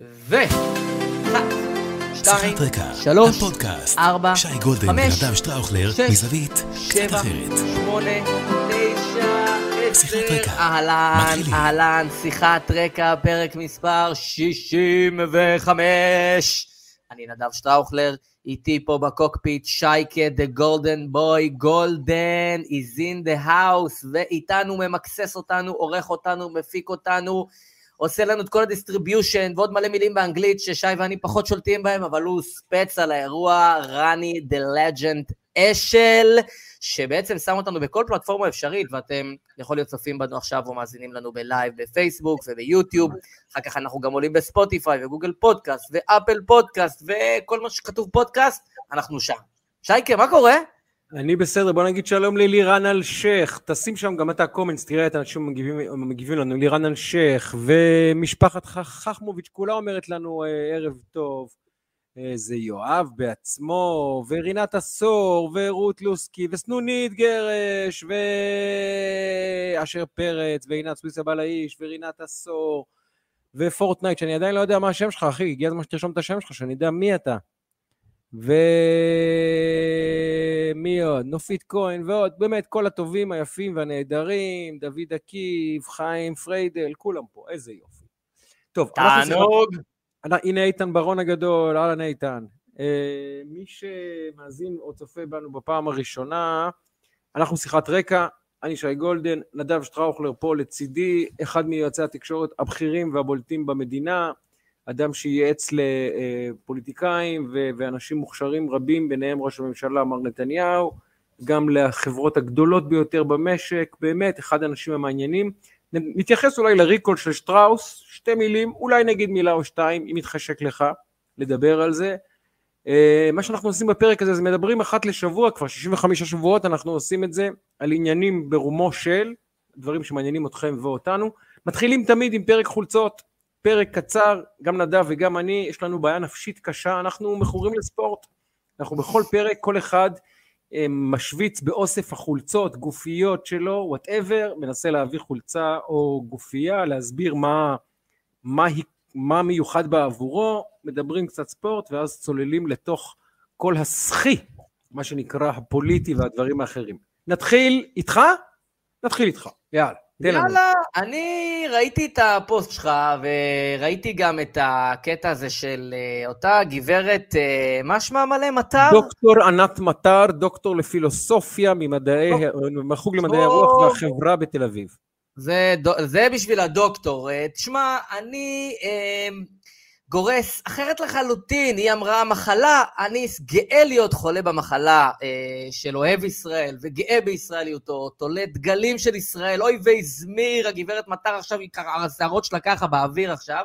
ו... שתיים, שלוש, ארבע, שי גולדן חמש, ונדב שטראוכלר, שש, מזווית שבע, אחרת. שמונה, תשע, עשר. אהלן. אהלן, שיחת רקע, פרק מספר 65. אני נדב שטראוכלר, איתי פה בקוקפיט, שייקה, the golden boy, golden is in the house, ואיתנו ממקסס אותנו, עורך אותנו, מפיק אותנו, עושה לנו את כל ה distribution ועוד מלא מילים באנגלית ששי ואני פחות שולטים בהם, אבל הוא ספץ על האירוע, רני the legend אשל, שבעצם שם אותנו בכל פלטפורמה אפשרית, ואתם יכול להיות צופים בנו עכשיו או מאזינים לנו בלייב בפייסבוק וביוטיוב, אחר כך אנחנו גם עולים בספוטיפיי וגוגל פודקאסט ואפל פודקאסט וכל מה שכתוב פודקאסט, אנחנו שם. שייקה, מה קורה? אני בסדר, בוא נגיד שלום ללירן אלשיך, תשים שם גם אתה comments, תראה את האנשים מגיבים, לנו, לירן אלשיך, ומשפחת חכמוביץ' כולה אומרת לנו אה, ערב טוב, זה יואב בעצמו, ורינת עשור, ורות לוסקי, וסנונית גרש, ואשר פרץ, ועינת סוויסה בעל האיש, ורינת עשור, ופורטנייט, שאני עדיין לא יודע מה השם שלך, אחי, הגיע הזמן שתרשום את השם שלך, שאני יודע מי אתה. ומי עוד? נופית כהן ועוד, באמת כל הטובים, היפים והנהדרים, דוד עקיף, חיים פריידל, כולם פה, איזה יופי. טוב, תענוג. הנה איתן ברון הגדול, אהלן איתן. אה, מי שמאזין או צופה בנו בפעם הראשונה, אנחנו שיחת רקע, אני שי גולדן, נדב שטראוכלר פה לצידי, אחד מיועצי התקשורת הבכירים והבולטים במדינה, אדם שייעץ לפוליטיקאים ואנשים מוכשרים רבים, ביניהם ראש הממשלה מר נתניהו, גם לחברות הגדולות ביותר במשק, באמת אחד האנשים המעניינים. נתייחס אולי לריקול של שטראוס, שתי מילים, אולי נגיד מילה או שתיים, אם יתחשק לך לדבר על זה. אה, מה שאנחנו עושים בפרק הזה, זה מדברים אחת לשבוע, כבר 65 שבועות אנחנו עושים את זה, על עניינים ברומו של, דברים שמעניינים אתכם ואותנו. מתחילים תמיד עם פרק חולצות, פרק קצר, גם נדב וגם אני, יש לנו בעיה נפשית קשה, אנחנו מכורים לספורט. אנחנו בכל פרק, כל אחד אה, משוויץ באוסף החולצות, גופיות שלו, וואטאבר, מנסה להביא חולצה או גופייה, להסביר מה, מה, מה מיוחד בעבורו, מדברים קצת ספורט, ואז צוללים לתוך כל הסחי, מה שנקרא הפוליטי והדברים האחרים. נתחיל איתך? נתחיל איתך, יאללה. יאללה, אני ראיתי את הפוסט שלך, וראיתי גם את הקטע הזה של אה, אותה גברת, אה, מה שמה מלא? מטר? דוקטור ענת מטר, דוקטור לפילוסופיה ממדעי, מהחוג למדעי הרוח והחברה בתל אביב. זה, זה בשביל הדוקטור. אה, תשמע, אני גורס אחרת לחלוטין. היא אמרה מחלה, אני גאה להיות חולה במחלה אה, של אוהב ישראל, וגאה בישראליותו, תולה דגלים של ישראל, אוי והזמיר, הגברת מטר עכשיו, היא השערות שלה ככה באוויר עכשיו.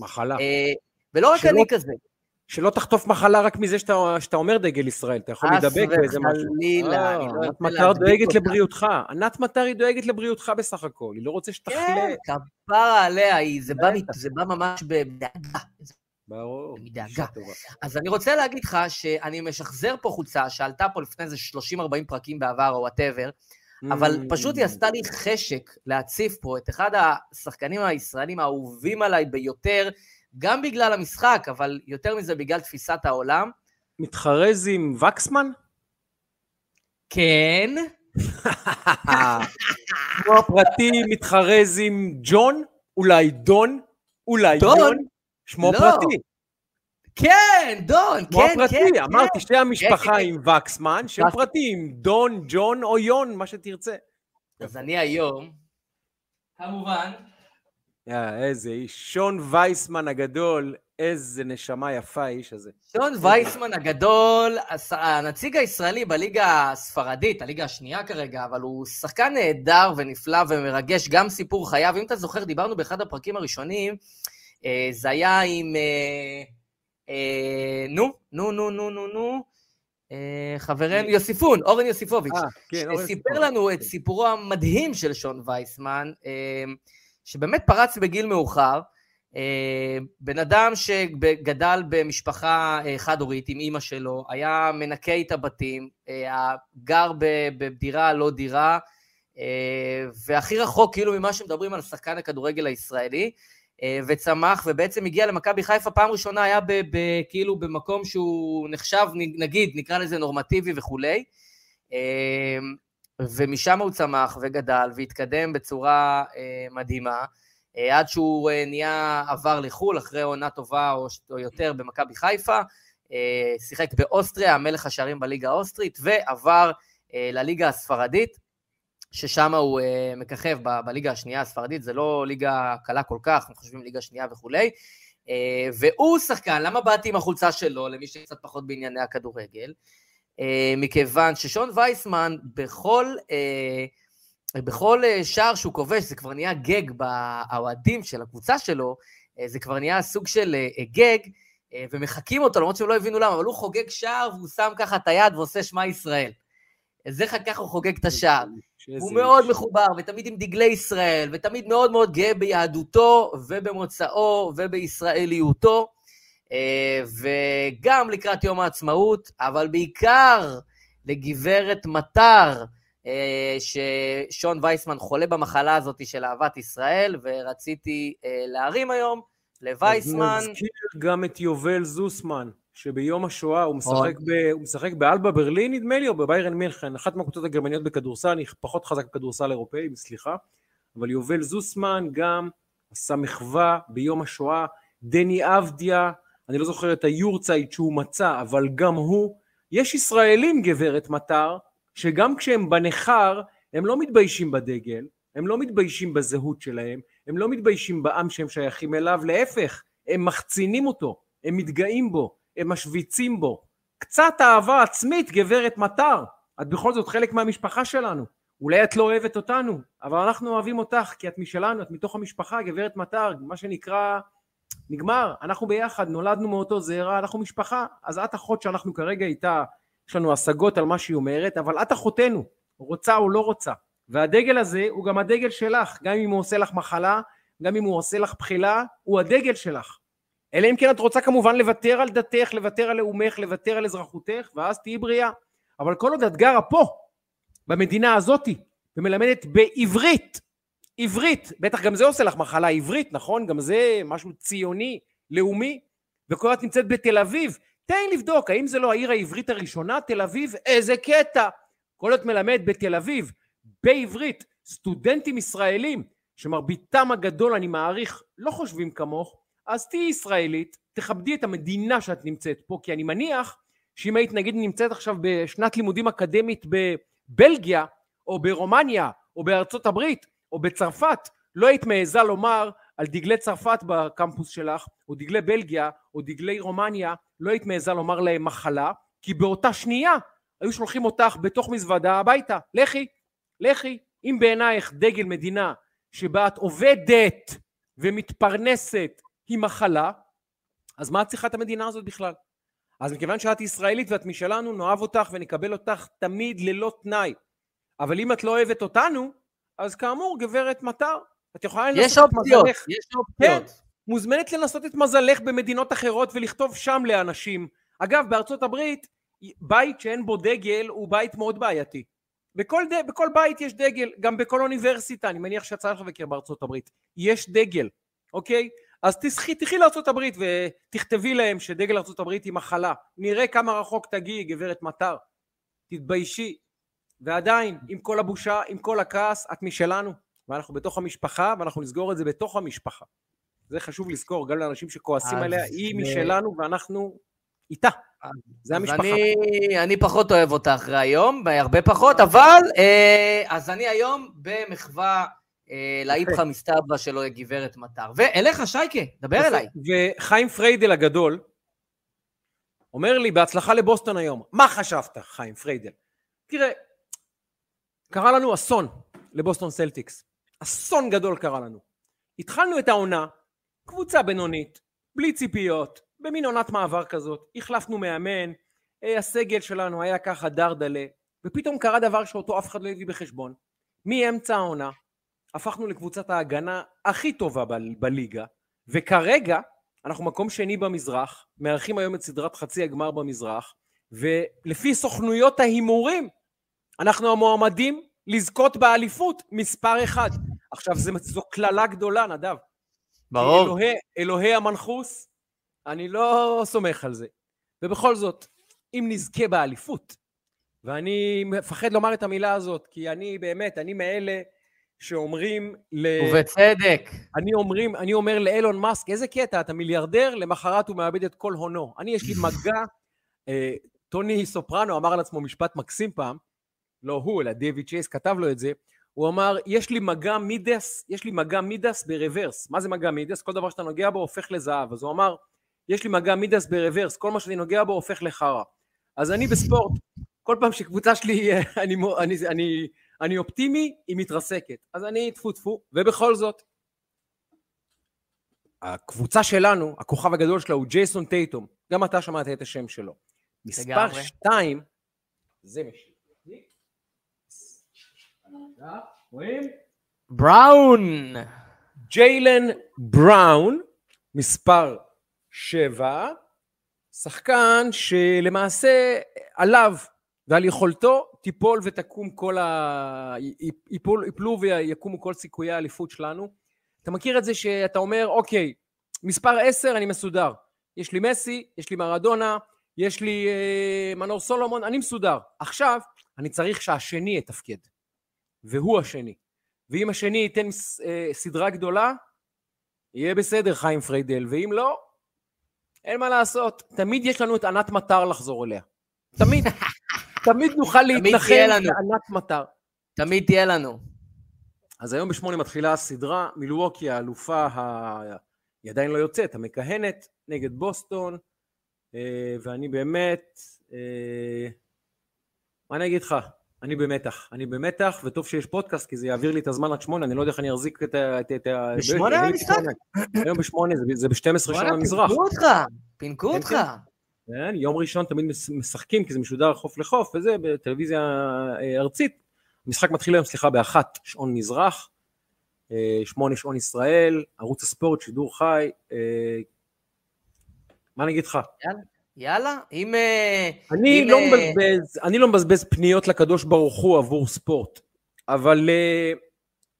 מחלה. אה, ולא רק שלא- אני כזה. שלא תחטוף מחלה רק מזה שאתה, שאתה אומר דגל ישראל, אתה יכול להידבק באיזה משהו. וחלילה, אה, אני לא ענת מטר דואגת. לבריאותך. ענת מטר היא דואגת לבריאותך בסך הכל, היא לא רוצה שתחלה. כן, כפרה עליה, זה בא זה בא ממש בדאגה. ברור. מדאגה. אז אני רוצה להגיד לך שאני משחזר פה חולצה שעלתה פה לפני איזה 30-40 פרקים בעבר או וואטאבר, אבל Mm. פשוט היא עשתה לי חשק להציף פה את אחד השחקנים הישראלים האהובים עליי ביותר, גם בגלל המשחק, אבל יותר מזה בגלל תפיסת העולם. מתחרז עם וקסמן? כן, כמו הפרטי מתחרז עם ג'ון? אולי דון? אולי דון? דון? שמו לא. פרטי. כן, דון, כמו כן, הפרטי, כן, אמרתי, שתי המשפחה כן, עם וקסמן, שם. פרטי עם דון, ג'ון או יון, מה שתרצה. אז אני היום, כמובן, יא, איזה איש. שון וייסמן הגדול, איזה נשמה יפה האיש הזה. שון וייסמן הגדול, הנציג הישראלי בליגה הספרדית, הליגה השנייה כרגע, אבל הוא שחקן נהדר ונפלא ומרגש, גם סיפור חייו. אם אתה זוכר, דיברנו באחד הפרקים הראשונים, אה, זה היה עם... אה, אה, נו, נו, נו, נו, נו, נו, חברנו יוסיפון, אורן יוסיפוביץ'. כן, שסיפר. לנו את סיפורו המדהים של שון וייסמן, שבאמת פרץ בגיל מאוחר. אה, בן אדם שגדל במשפחה אה, חד-הורית עם אימא שלו, היה מנקה את הבתים, אה, גר בדירה לא דירה, והכי רחוק כאילו ממה שמדברים על שחקן הכדורגל הישראלי. וצמח, ובעצם הגיע למכבי חיפה, פעם ראשונה היה ב, ב, כאילו במקום שהוא נחשב, נגיד, נקרא לזה נורמטיבי וכולי, ומשם הוא צמח וגדל והתקדם בצורה אה, מדהימה, עד שהוא נהיה, עבר לחו"ל אחרי עונה טובה או, או יותר במכבי חיפה, שיחק באוסטריה, מלך השערים בליגה האוסטרית, ועבר לליגה הספרדית. ששם הוא uh, מככב ב- בליגה השנייה הספרדית, זה לא ליגה קלה כל כך, אנחנו חושבים ליגה שנייה וכולי. Uh, והוא שחקן, למה באתי עם החולצה שלו, למי שקצת פחות בענייני הכדורגל? Uh, מכיוון ששון וייסמן, בכל, uh, בכל uh, שער שהוא כובש, זה כבר נהיה גג באוהדים של הקבוצה שלו, זה כבר נהיה סוג של גג, ומחקים אותו, למרות שהם לא הבינו למה, אבל הוא חוגג שער והוא שם ככה את היד ועושה שמע ישראל. זה ככה הוא חוגג את השער. הוא מאוד איש. מחובר, ותמיד עם דגלי ישראל, ותמיד מאוד מאוד גאה ביהדותו, ובמוצאו, ובישראליותו, אה, וגם לקראת יום העצמאות, אבל בעיקר לגברת מטר, אה, ששון וייסמן חולה במחלה הזאת של אהבת ישראל, ורציתי אה, להרים היום לווייסמן. נזכיר גם את יובל זוסמן. שביום השואה הוא משחק, ב, הוא משחק באלבה ברלין נדמה לי, או בביירן מינכן, אחת מהקבוצות הגרמניות בכדורסל, אני פחות חזק בכדורסל אירופאי, סליחה, אבל יובל זוסמן גם עשה מחווה ביום השואה, דני אבדיה, אני לא זוכר את היורצייט שהוא מצא, אבל גם הוא, יש ישראלים גברת מטר, שגם כשהם בניכר, הם לא מתביישים בדגל, הם לא מתביישים בזהות שלהם, הם לא מתביישים בעם שהם שייכים אליו, להפך, הם מחצינים אותו, הם מתגאים בו, הם משוויצים בו. קצת אהבה עצמית, גברת מטר. את בכל זאת חלק מהמשפחה שלנו. אולי את לא אוהבת אותנו, אבל אנחנו אוהבים אותך, כי את משלנו, את מתוך המשפחה, גברת מטר, מה שנקרא, נגמר, אנחנו ביחד, נולדנו מאותו זרע, אנחנו משפחה, אז את אחות שאנחנו כרגע איתה, יש לנו השגות על מה שהיא אומרת, אבל את אחותנו, רוצה או לא רוצה. והדגל הזה הוא גם הדגל שלך, גם אם הוא עושה לך מחלה, גם אם הוא עושה לך בחילה, הוא הדגל שלך. אלא אם כן את רוצה כמובן לוותר על דתך, לוותר על לאומך, לוותר על אזרחותך, ואז תהיי בריאה. אבל כל עוד את גרה פה, במדינה הזאתי, ומלמדת בעברית, עברית, בטח גם זה עושה לך מחלה עברית, נכון? גם זה משהו ציוני, לאומי, וכל את נמצאת בתל אביב, תן לבדוק, האם זה לא העיר העברית הראשונה? תל אביב, איזה קטע! כל עוד מלמד בתל אביב, בעברית, סטודנטים ישראלים, שמרביתם הגדול, אני מעריך, לא חושבים כמוך, אז תהיי ישראלית, תכבדי את המדינה שאת נמצאת פה, כי אני מניח שאם היית נגיד נמצאת עכשיו בשנת לימודים אקדמית בבלגיה, או ברומניה, או בארצות הברית, או בצרפת, לא היית מעיזה לומר על דגלי צרפת בקמפוס שלך, או דגלי בלגיה, או דגלי רומניה, לא היית מעיזה לומר להם מחלה, כי באותה שנייה היו שולחים אותך בתוך מזוודה הביתה. לכי, לכי. אם בעינייך דגל מדינה שבה את עובדת ומתפרנסת היא מחלה, אז מה את צריכה את המדינה הזאת בכלל? אז מכיוון שאת ישראלית ואת משלנו, נאהב אותך ונקבל אותך תמיד ללא תנאי. אבל אם את לא אוהבת אותנו, אז כאמור, גברת מטר, את יכולה לנסות את מזלך. יש אופציות. כן, מוזמנת לנסות את מזלך במדינות אחרות ולכתוב שם לאנשים. אגב, בארצות הברית, בית שאין בו דגל הוא בית מאוד בעייתי. בכל, ד... בכל בית יש דגל, גם בכל אוניברסיטה, אני מניח שיצא לך לבקר בארצות הברית, יש דגל, אוקיי? אז תסחי, תחי לארצות הברית ותכתבי להם שדגל ארצות הברית היא מחלה. נראה כמה רחוק תגיעי, גברת מטר. תתביישי. ועדיין, עם כל הבושה, עם כל הכעס, את משלנו. ואנחנו בתוך המשפחה, ואנחנו נסגור את זה בתוך המשפחה. זה חשוב לזכור, גם לאנשים שכועסים עליה, היא משלנו ואנחנו איתה. זה המשפחה. אני, אני פחות אוהב אותה אחרי היום, הרבה פחות, אבל אה, אז אני היום במחווה אה, לאיפכא מסתברא שלו גברת מטר. ואליך, שייקה, דבר אליי. וחיים פריידל הגדול אומר לי, בהצלחה לבוסטון היום. מה חשבת, חיים פריידל? תראה, קרה לנו אסון לבוסטון סלטיקס. אסון גדול קרה לנו. התחלנו את העונה, קבוצה בינונית, בלי ציפיות, במין עונת מעבר כזאת, החלפנו מאמן, אה, הסגל שלנו היה ככה דרדלה, ופתאום קרה דבר שאותו אף אחד לא הביא בחשבון. מאמצע העונה, הפכנו לקבוצת ההגנה הכי טובה ב- בליגה, וכרגע אנחנו מקום שני במזרח, מארחים היום את סדרת חצי הגמר במזרח, ולפי סוכנויות ההימורים, אנחנו המועמדים לזכות באליפות מספר אחד. עכשיו, זו קללה גדולה, נדב. ברור. אלוהי, אלוהי המנחוס, אני לא סומך על זה. ובכל זאת, אם נזכה באליפות, ואני מפחד לומר את המילה הזאת, כי אני באמת, אני מאלה שאומרים ל... ובצדק. אני, אומרים, אני אומר לאילון מאסק, איזה קטע, אתה מיליארדר, למחרת הוא מאבד את כל הונו. אני, יש לי מגע, אה, טוני סופרנו אמר על עצמו משפט מקסים פעם, לא הוא, אלא דיוויד צ'ייס כתב לו את זה, הוא אמר, יש לי מגע מידס, יש לי מגע מידס ברוורס. מה זה מגע מידס? כל דבר שאתה נוגע בו הופך לזהב. אז הוא אמר, יש לי מגע מידס ברוורס, כל מה שאני נוגע בו הופך לחרא. אז אני בספורט, כל פעם שקבוצה שלי, אני, אני, אני, אני אופטימי, היא מתרסקת. אז אני טפו טפו, ובכל זאת, הקבוצה שלנו, הכוכב הגדול שלה הוא ג'ייסון טייטום. גם אתה שמעת את השם שלו. מספר שתיים, זה משיב. רואים? בראון. ג'יילן בראון, מספר שבע, שחקן שלמעשה עליו ועל יכולתו תיפול ותקום כל ה... יפול, יפלו ויקומו כל סיכויי האליפות שלנו. אתה מכיר את זה שאתה אומר, אוקיי, מספר עשר אני מסודר. יש לי מסי, יש לי מרדונה, יש לי אה, מנור סולומון, אני מסודר. עכשיו, אני צריך שהשני יתפקד. והוא השני. ואם השני ייתן אה, סדרה גדולה, יהיה בסדר חיים פריידל, ואם לא, אין מה לעשות. תמיד יש לנו את ענת מטר לחזור אליה. תמיד. תמיד נוכל להתנחם בענת מטר. תמיד תהיה לנו. אז היום בשמונה מתחילה הסדרה, מילווקי האלופה, ה... היא עדיין לא יוצאת, המכהנת, נגד בוסטון, אה, ואני באמת, אה, מה אני אגיד לך? אני במתח, אני במתח, וטוב שיש פודקאסט, כי זה יעביר לי את הזמן עד שמונה, אני לא יודע איך אני אחזיק את ה... בשמונה המשחק? היום בשמונה, זה ב-12 שנה המזרח. פינקו אותך, פינקו אותך. כן, יום ראשון תמיד משחקים, כי זה משודר חוף לחוף, וזה בטלוויזיה אה, ארצית. המשחק מתחיל היום, סליחה, באחת, שעון מזרח, אה, שמונה שעון ישראל, ערוץ הספורט, שידור חי. אה, מה אני אגיד לך? יאללה. יאללה, אם... אני, אם, לא מבזבז, אני לא מבזבז פניות לקדוש ברוך הוא עבור ספורט, אבל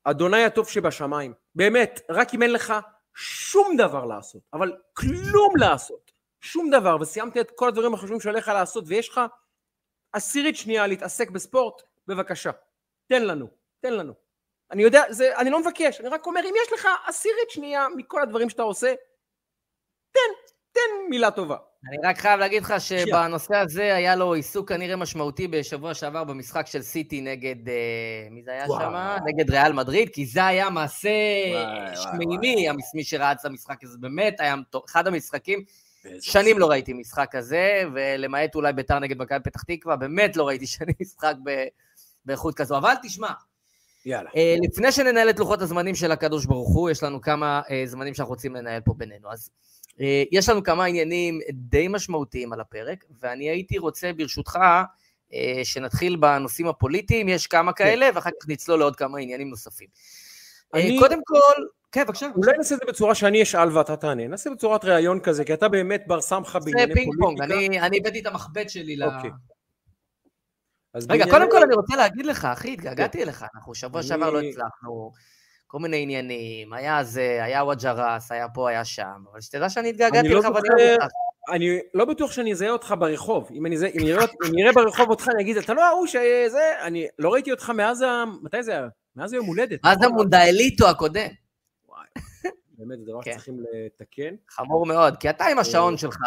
אדוני הטוב שבשמיים, באמת, רק אם אין לך שום דבר לעשות, אבל כלום לעשות, שום דבר, וסיימת את כל הדברים החשובים שעליך לעשות, ויש לך עשירית שנייה להתעסק בספורט, בבקשה, תן לנו, תן לנו. אני יודע, זה, אני לא מבקש, אני רק אומר, אם יש לך עשירית שנייה מכל הדברים שאתה עושה, תן, תן מילה טובה. אני רק חייב להגיד לך שבנושא הזה היה לו עיסוק כנראה משמעותי בשבוע שעבר במשחק של סיטי נגד, אה, מי זה היה שם? נגד ריאל מדריד, כי זה היה מעשה שמימי, מי שראה את המשחק הזה, באמת היה אחד המשחקים, שנים לא ראיתי משחק כזה, ולמעט אולי ביתר נגד מכבי פתח תקווה, באמת לא ראיתי שנים משחק באיכות כזו, אבל תשמע, יאללה. אה, לפני שננהל את לוחות הזמנים של הקדוש ברוך הוא, יש לנו כמה אה, זמנים שאנחנו רוצים לנהל פה בינינו. אז יש לנו כמה עניינים די משמעותיים על הפרק, ואני הייתי רוצה ברשותך אה, שנתחיל בנושאים הפוליטיים, יש כמה כן. כאלה, ואחר כך נצלול לעוד כמה עניינים נוספים. אה, אני... קודם כל, כן, בבקשה. אולי נעשה את זה בצורה שאני אשאל ואתה תענה. נעשה בצורת ראיון כזה, כי אתה באמת בר סמכה בענייני פוליטיקה. זה פינג פונג, אני הבאתי את המחבט שלי ל... אוקיי. רגע, קודם כל אני רוצה להגיד לך, אחי, התגעגעתי. אליך, אנחנו שבוע שעבר לא הצלחנו. כל מיני עניינים, היה זה, היה וואג'רס, היה פה, היה שם, אבל שתדע שאני התגעגעתי לא לך ואני אוהב אותך. אני לא בטוח שאני אזהה אותך ברחוב. אם אני אראה ברחוב אותך, אני אגיד, אתה לא ההוא שזה, אני לא ראיתי אותך מאז ה... מתי זה היה? מאז היום הולדת. מאז המונדאליטו הקודם. וואי, באמת, זה דבר כן. שצריכים לתקן. חמור מאוד, כי אתה עם השעון אה, שלך,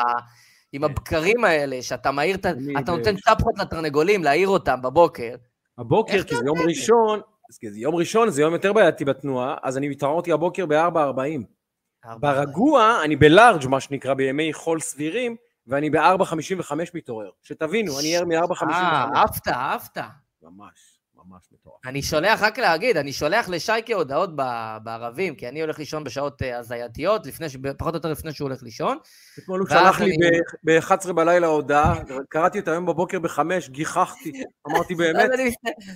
עם כן. הבקרים האלה, שאתה מעיר, אתה נותן צפחות לתרנגולים, להעיר אותם בבוקר. הבוקר, כי זה יום ראשון, אז יום ראשון, זה יום יותר בעייתי בתנועה, אז אני התעוררתי הבוקר ב-4.40. ברגוע, אני בלארג' מה שנקרא, בימי חול סבירים, ואני ב-4.55 מתעורר. שתבינו, אני ער מ-4.55. אה, אהבת, אהבת. ממש. ממש מטורף. אני שולח, רק להגיד, אני שולח לשייקה הודעות בערבים, כי אני הולך לישון בשעות אה, הזייתיות, פחות או יותר לפני שהוא הולך לישון. אתמול הוא שלח לי ב-11 בלילה הודעה, קראתי אותה היום בבוקר ב-5, גיחכתי, אמרתי באמת.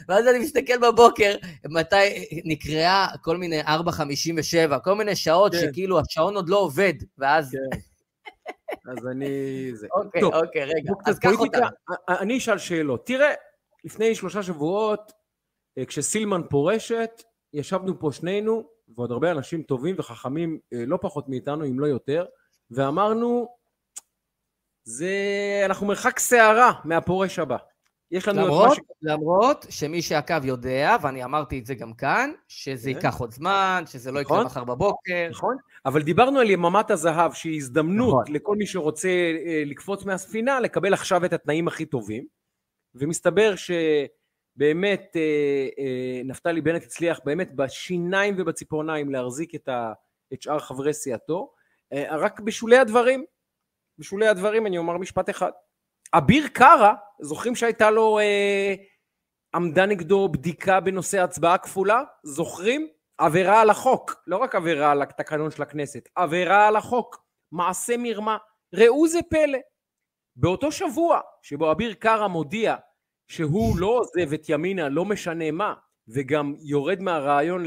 ואז אני מסתכל בבוקר, מתי נקראה כל מיני 4.57, כל מיני שעות כן. שכאילו השעון עוד לא עובד, ואז... כן. אז אני... אוקיי, אוקיי, רגע, אז קח אותה. אני אשאל שאלות. תראה, לפני שלושה שבועות, אה, כשסילמן פורשת, ישבנו פה שנינו, ועוד הרבה אנשים טובים וחכמים אה, לא פחות מאיתנו, אם לא יותר, ואמרנו, זה, אנחנו מרחק שערה מהפורש הבא. יש לנו... למרות, ש... למרות שמי שעקב יודע, ואני אמרתי את זה גם כאן, שזה כן. ייקח עוד זמן, שזה לא יקרה נכון. מחר בבוקר. נכון, אבל דיברנו על יממת הזהב, שהיא הזדמנות נכון. לכל מי שרוצה אה, לקפוץ מהספינה, לקבל עכשיו את התנאים הכי טובים, ומסתבר שבאמת אה, אה, נפתלי בנט הצליח באמת בשיניים ובציפורניים להחזיק את, ה, את שאר חברי סיעתו, רק בשולי הדברים, בשולי הדברים אני אומר משפט אחד. אביר קארה, זוכרים שהייתה לו, אה, עמדה נגדו בדיקה בנושא הצבעה כפולה? זוכרים? עבירה על החוק, לא רק עבירה על התקנון של הכנסת, עבירה על החוק, מעשה מרמה. ראו זה פלא, באותו שבוע שבו אביר קארה מודיע שהוא לא עוזב את ימינה, לא משנה מה, וגם יורד מהרעיון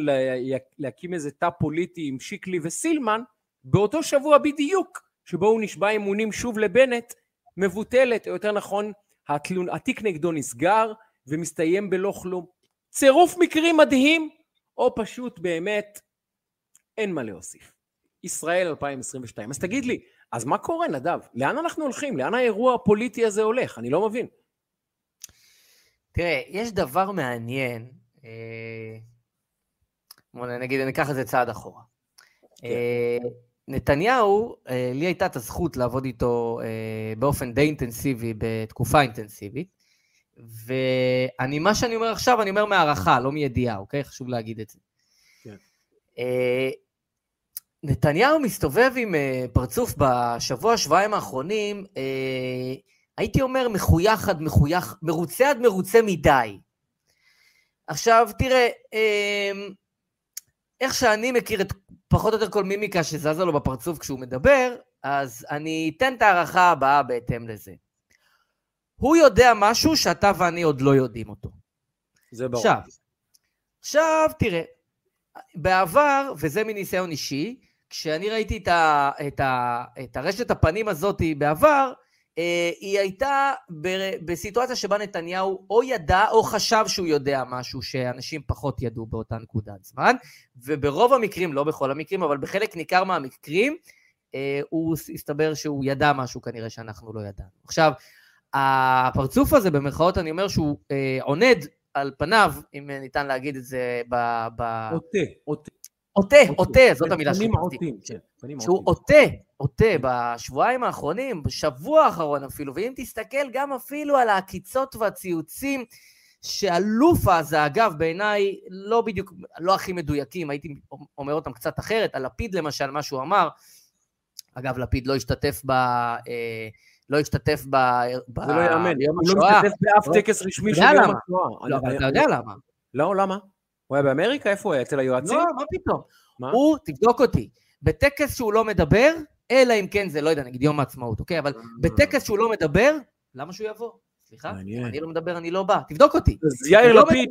להקים איזה תא פוליטי עם שיקלי וסילמן, באותו שבוע בדיוק שבו הוא נשבע אמונים שוב לבנט, מבוטלת, או יותר נכון, התלון, התיק נגדו נסגר ומסתיים בלא כלום. צירוף מקרים מדהים, או פשוט באמת אין מה להוסיף. ישראל 2022. אז תגיד לי, אז מה קורה, נדב? לאן אנחנו הולכים? לאן האירוע הפוליטי הזה הולך? אני לא מבין. תראה, יש דבר מעניין, אה, נגיד, אני אקח את זה צעד אחורה. כן. אה, נתניהו, אה, לי הייתה את הזכות לעבוד איתו באופן די אינטנסיבי, בתקופה אינטנסיבית, ואני, מה שאני אומר עכשיו, אני אומר מהערכה, לא מידיעה, אוקיי? חשוב להגיד את זה. כן. אה, נתניהו מסתובב עם פרצוף בשבוע, שבועיים האחרונים, הייתי אומר מחוייך עד מחוייך, מרוצה עד מרוצה מדי. עכשיו, תראה, איך שאני מכיר את פחות או יותר כל מימיקה שזזה לו בפרצוף כשהוא מדבר, אז אני אתן את ההערכה הבאה בהתאם לזה. הוא יודע משהו שאתה ואני עוד לא יודעים אותו. זה ברור. עכשיו, עכשיו תראה, בעבר, וזה מניסיון אישי, כשאני ראיתי את, ה, את, ה, את הרשת הפנים הזאת בעבר, אה, היא הייתה בסיטואציה שבה נתניהו או ידע או חשב שהוא יודע משהו שאנשים פחות ידעו באותה נקודת זמן, וברוב המקרים, לא בכל המקרים, אבל בחלק ניכר מהמקרים, אה, הוא הסתבר שהוא ידע משהו כנראה שאנחנו לא ידענו. עכשיו, הפרצוף הזה, במרכאות אני אומר שהוא אה, עונד על פניו, אם ניתן להגיד את זה ב... עוטה, עוטה. עוטה, עוטה, זאת המילה שחיפשתי. כן, שהוא עוטה, עוטה בשבועיים האחרונים, בשבוע האחרון אפילו, ואם תסתכל גם אפילו על העקיצות והציוצים שאלוף הזה, אגב, בעיניי לא בדיוק, לא הכי מדויקים, הייתי אומר אותם קצת אחרת, על לפיד למשל, מה שהוא אמר, אגב, לפיד לא השתתף ב... אה, לא השתתף ב... זה לא יאמן, הוא לא משתתף באף טקס רשמי של יום השואה. לא, אתה יודע למה. לא, למה? הוא היה באמריקה? איפה הוא היה? אצל היועצים? לא, מה פתאום. מה? הוא, תבדוק אותי, בטקס שהוא לא מדבר, אלא אם כן זה, לא יודע, נגיד יום העצמאות, אוקיי? אבל אה. בטקס שהוא לא מדבר, למה שהוא יבוא? סליחה? מעניין. אני לא מדבר, אני לא בא. תבדוק אותי. אז יאיר לא לפיד,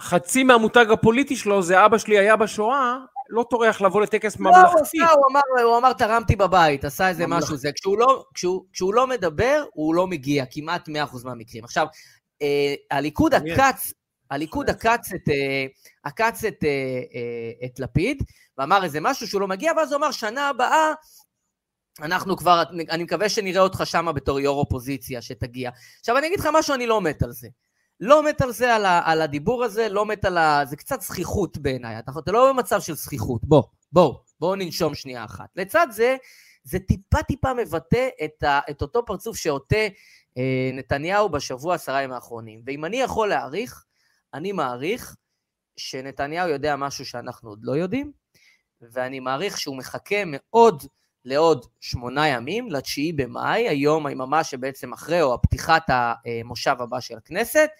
חצי מהמותג הפוליטי שלו זה אבא שלי היה בשואה, לא טורח לבוא לטקס ממלכתי. לא, הוא עשה, הוא אמר, הוא אמר תרמתי בבית, עשה איזה משהו זה. כשהוא לא, כשהוא, כשהוא לא מדבר, הוא לא מגיע, כמעט 100% מהמקרים. עכשיו, אה, הליכוד עקץ הליכוד עקץ את, אה, עקץ את, אה, אה, את לפיד, ואמר איזה משהו שהוא לא מגיע, ואז הוא אמר, שנה הבאה אנחנו כבר, אני מקווה שנראה אותך שמה בתור יו"ר אופוזיציה שתגיע. עכשיו אני אגיד לך משהו, אני לא מת על זה. לא מת על זה, על, ה, על הדיבור הזה, לא מת על ה... זה קצת זכיחות בעיניי, אתה, אתה לא במצב של זכיחות, בוא, בוא, בוא ננשום שנייה אחת. לצד זה, זה טיפה טיפה מבטא את, ה, את אותו פרצוף שעוטה אה, נתניהו בשבוע עשרה ימים האחרונים. ואם אני יכול להעריך, אני מעריך שנתניהו יודע משהו שאנחנו עוד לא יודעים, ואני מעריך שהוא מחכה מאוד לעוד שמונה ימים, לתשיעי במאי, היום היממה שבעצם אחרי, או הפתיחת המושב הבא של הכנסת,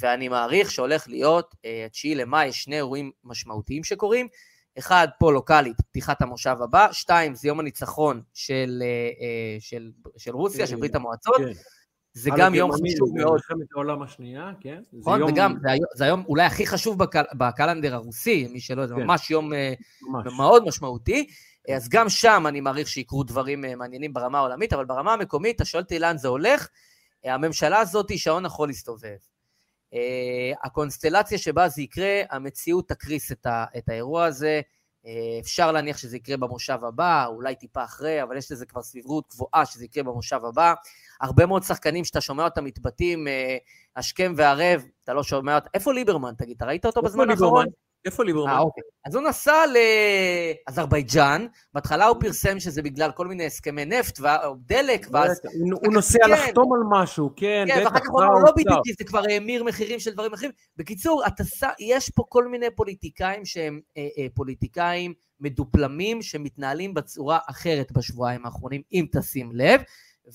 ואני מעריך שהולך להיות אה, התשיעי למאי, שני אירועים משמעותיים שקורים. אחד, פה לוקאלית, פתיחת המושב הבא, שתיים, זה יום הניצחון של, אה, אה, של, של רוסיה, של ברית המועצות, כן. זה גם יום חשוב מאוד. מלחמת העולם השנייה, כן? נכון, וגם, זה היום אולי הכי חשוב בקלנדר הרוסי, מי שלא יודע, זה כן. ממש יום אה, מאוד משמעותי. אז גם שם אני מעריך שיקרו דברים אה, מעניינים ברמה העולמית, אבל ברמה המקומית, אתה שואל אותי לאן זה הולך, אה, הממשלה הזאת שעון החול הסתובב. הקונסטלציה שבה זה יקרה, המציאות תקריס את האירוע הזה. אפשר להניח שזה יקרה במושב הבא, אולי טיפה אחרי, אבל יש לזה כבר סבירות גבוהה שזה יקרה במושב הבא. הרבה מאוד שחקנים שאתה שומע אותם מתבטאים השכם והערב, אתה לא שומע אותם. איפה ליברמן, תגיד? אתה ראית אותו בזמן האחרון? איפה ליברמן? אה, אוקיי. אז הוא נסע לאזרבייג'אן, בהתחלה הוא פרסם שזה בגלל כל מיני הסכמי נפט ודלק, ואז... הוא נוסע כן. לחתום על משהו, כן, כן, ואחר כך הוא אמר, לא בדיוק, זה כבר האמיר מחירים של דברים אחרים. בקיצור, יש פה כל מיני פוליטיקאים שהם אה, אה, פוליטיקאים מדופלמים, שמתנהלים בצורה אחרת בשבועיים האחרונים, אם תשים לב.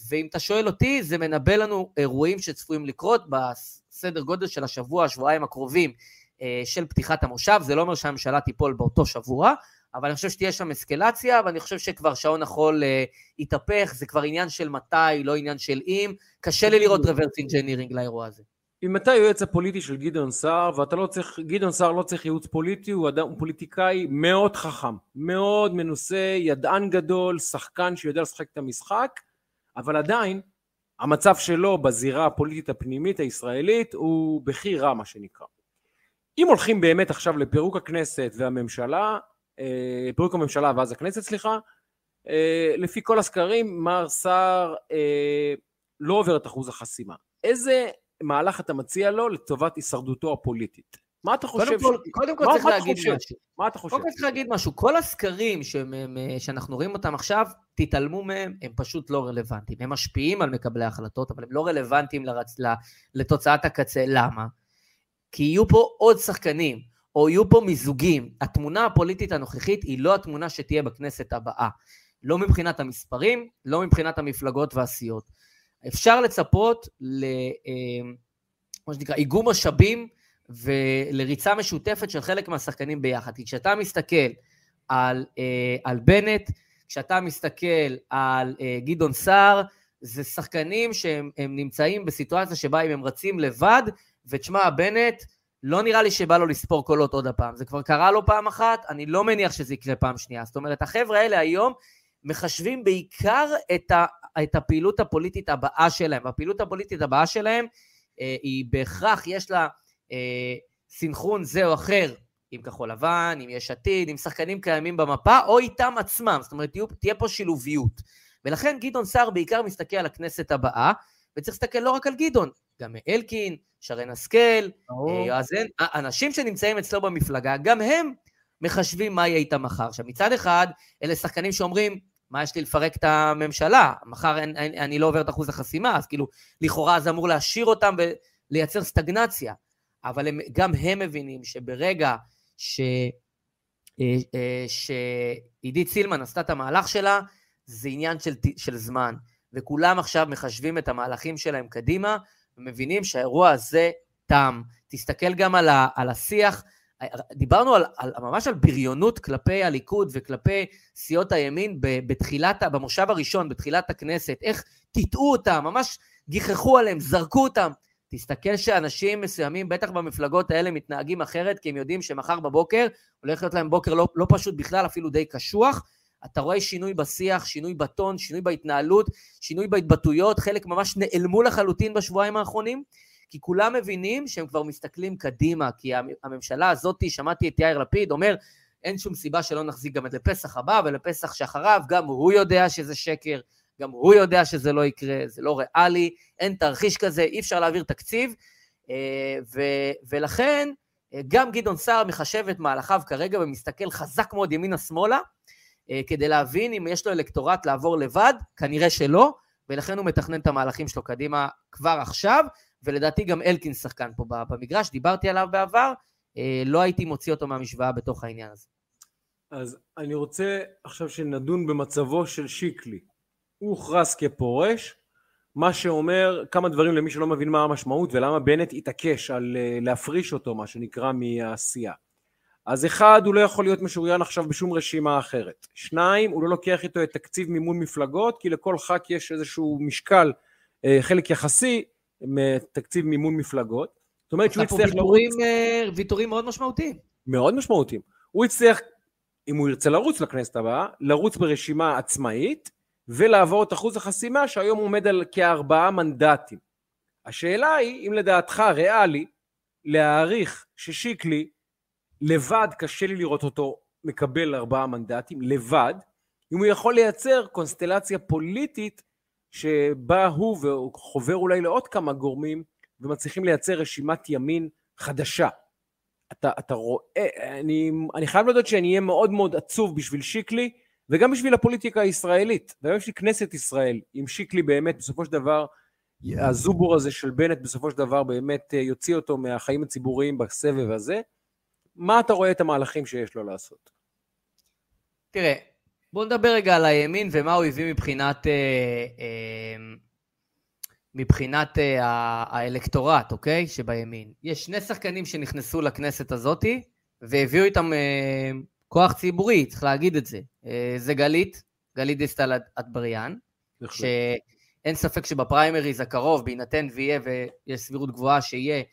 ואם אתה שואל אותי, זה מנבא לנו אירועים שצפויים לקרות בסדר גודל של השבוע, השבועיים הקרובים. אה, של פתיחת המושב, זה לא אומר שהממשלה תיפול באותו שבוע, אבל אני חושב שתהיה שם אסקלציה, ואני חושב שכבר שעון החול אה, יתהפך, זה כבר עניין של מתי, לא עניין של אם, קשה לי לראות reverse engineering לאירוע הזה. אם אתה יועץ הפוליטי של גדעון סער, ואתה לא צריך, גדעון סער לא צריך ייעוץ פוליטי, הוא אדם, הוא פוליטיקאי מאוד חכם, מאוד מנוסה, ידען גדול, שחקן שיודע לשחק את המשחק, אבל עדיין, המצב שלו בזירה הפוליטית הפנימית הישראלית הוא בכי רע מה שנקרא. אם הולכים באמת עכשיו לפירוק הכנסת והממשלה, אה, פירוק הממשלה ואז הכנסת סליחה, אה, לפי כל הסקרים מר סער אה, לא עובר את אחוז החסימה. איזה מהלך אתה מציע לו לטובת הישרדותו הפוליטית? מה אתה חושב? קודם כל, ש... קודם כל צריך להגיד חושב? משהו. מה אתה חושב? קודם כל צריך להגיד משהו. כל הסקרים שאנחנו רואים אותם עכשיו, תתעלמו מהם, הם פשוט לא רלוונטיים. הם משפיעים על מקבלי ההחלטות, אבל הם לא רלוונטיים לרצ... לתוצאת הקצה. למה? כי יהיו פה עוד שחקנים, או יהיו פה מיזוגים. התמונה הפוליטית הנוכחית היא לא התמונה שתהיה בכנסת הבאה. לא מבחינת המספרים, לא מבחינת המפלגות והסיעות. אפשר לצפות ל... אה, מה שנקרא, איגום משאבים ולריצה משותפת של חלק מהשחקנים ביחד. כי כשאתה מסתכל על, אה, על בנט, כשאתה מסתכל על אה, גדעון סער, זה שחקנים שהם נמצאים בסיטואציה שבה אם הם רצים לבד, ותשמע, בנט, לא נראה לי שבא לו לספור קולות עוד הפעם. זה כבר קרה לו פעם אחת, אני לא מניח שזה יקרה פעם שנייה. זאת אומרת, החבר'ה האלה היום מחשבים בעיקר את, ה, את הפעילות הפוליטית הבאה שלהם. והפעילות הפוליטית הבאה שלהם אה, היא בהכרח, יש לה אה, סינכרון זה או אחר עם כחול לבן, עם יש עתיד, עם שחקנים קיימים במפה, או איתם עצמם. זאת אומרת, תהיה פה שילוביות. ולכן גדעון סער בעיקר מסתכל על הכנסת הבאה, וצריך להסתכל לא רק על גדעון, גם אלקין, שרן השכל, אה, יועז אנשים שנמצאים אצלו במפלגה, גם הם מחשבים מה יהיה איתם מחר. עכשיו, מצד אחד, אלה שחקנים שאומרים, מה יש לי לפרק את הממשלה? מחר אין, אין, אני לא עובר את אחוז החסימה, אז כאילו, לכאורה זה אמור להשאיר אותם ולייצר סטגנציה. אבל הם, גם הם מבינים שברגע ש... אה, אה, שעידית סילמן עשתה את המהלך שלה, זה עניין של, של זמן. וכולם עכשיו מחשבים את המהלכים שלהם קדימה, ומבינים שהאירוע הזה תם. תסתכל גם על, ה, על השיח, דיברנו על, על, ממש על בריונות כלפי הליכוד וכלפי סיעות הימין בתחילת, במושב הראשון, בתחילת הכנסת, איך טיטאו אותם, ממש גיחכו עליהם, זרקו אותם. תסתכל שאנשים מסוימים, בטח במפלגות האלה, מתנהגים אחרת, כי הם יודעים שמחר בבוקר הולך להיות להם בוקר לא, לא פשוט בכלל, אפילו די קשוח. אתה רואה שינוי בשיח, שינוי בטון, שינוי בהתנהלות, שינוי בהתבטאויות, חלק ממש נעלמו לחלוטין בשבועיים האחרונים, כי כולם מבינים שהם כבר מסתכלים קדימה, כי הממשלה הזאת, שמעתי את יאיר לפיד אומר, אין שום סיבה שלא נחזיק גם את לפסח הבא ולפסח שאחריו, גם הוא יודע שזה שקר, גם הוא יודע שזה לא יקרה, זה לא ריאלי, אין תרחיש כזה, אי אפשר להעביר תקציב, אה, ו- ולכן אה, גם גדעון סער מחשב את מהלכיו כרגע ומסתכל חזק מאוד ימינה-שמאלה, כדי להבין אם יש לו אלקטורט לעבור לבד, כנראה שלא, ולכן הוא מתכנן את המהלכים שלו קדימה כבר עכשיו, ולדעתי גם אלקין שחקן פה במגרש, דיברתי עליו בעבר, אה, לא הייתי מוציא אותו מהמשוואה בתוך העניין הזה. אז אני רוצה עכשיו שנדון במצבו של שיקלי. הוא הוכרז כפורש, מה שאומר כמה דברים למי שלא מבין מה המשמעות ולמה בנט התעקש על אה, להפריש אותו, מה שנקרא, מהעשייה. אז אחד, הוא לא יכול להיות משוריין עכשיו בשום רשימה אחרת. שניים, הוא לא לוקח איתו את תקציב מימון מפלגות, כי לכל ח"כ יש איזשהו משקל, אה, חלק יחסי, מתקציב מימון מפלגות. זאת אומרת שהוא יצטרך לרוץ... אה, ויתורים מאוד משמעותיים. מאוד משמעותיים. הוא יצטרך, אם הוא ירצה לרוץ לכנסת הבאה, לרוץ ברשימה עצמאית, ולעבור את אחוז החסימה שהיום עומד על כארבעה מנדטים. השאלה היא, אם לדעתך ריאלי, להעריך ששיקלי לבד, קשה לי לראות אותו מקבל ארבעה מנדטים, לבד, אם הוא יכול לייצר קונסטלציה פוליטית שבה הוא וחובר אולי לעוד כמה גורמים ומצליחים לייצר רשימת ימין חדשה. אתה, אתה רואה, אני, אני חייב לדעת שאני אהיה מאוד מאוד עצוב בשביל שיקלי וגם בשביל הפוליטיקה הישראלית וגם בשביל כנסת ישראל, אם שיקלי באמת בסופו של דבר, הזובור הזה של בנט בסופו של דבר באמת יוציא אותו מהחיים הציבוריים בסבב הזה, מה אתה רואה את המהלכים שיש לו לעשות? תראה, בואו נדבר רגע על הימין ומה הוא הביא מבחינת, אה, אה, מבחינת אה, האלקטורט, אוקיי? שבימין. יש שני שחקנים שנכנסו לכנסת הזאתי והביאו איתם אה, כוח ציבורי, צריך להגיד את זה. אה, זה גלית, גלית דיסטל אטבריאן, שאין ספק שבפריימריז הקרוב, בהינתן ויהיה, ויש סבירות גבוהה שיהיה,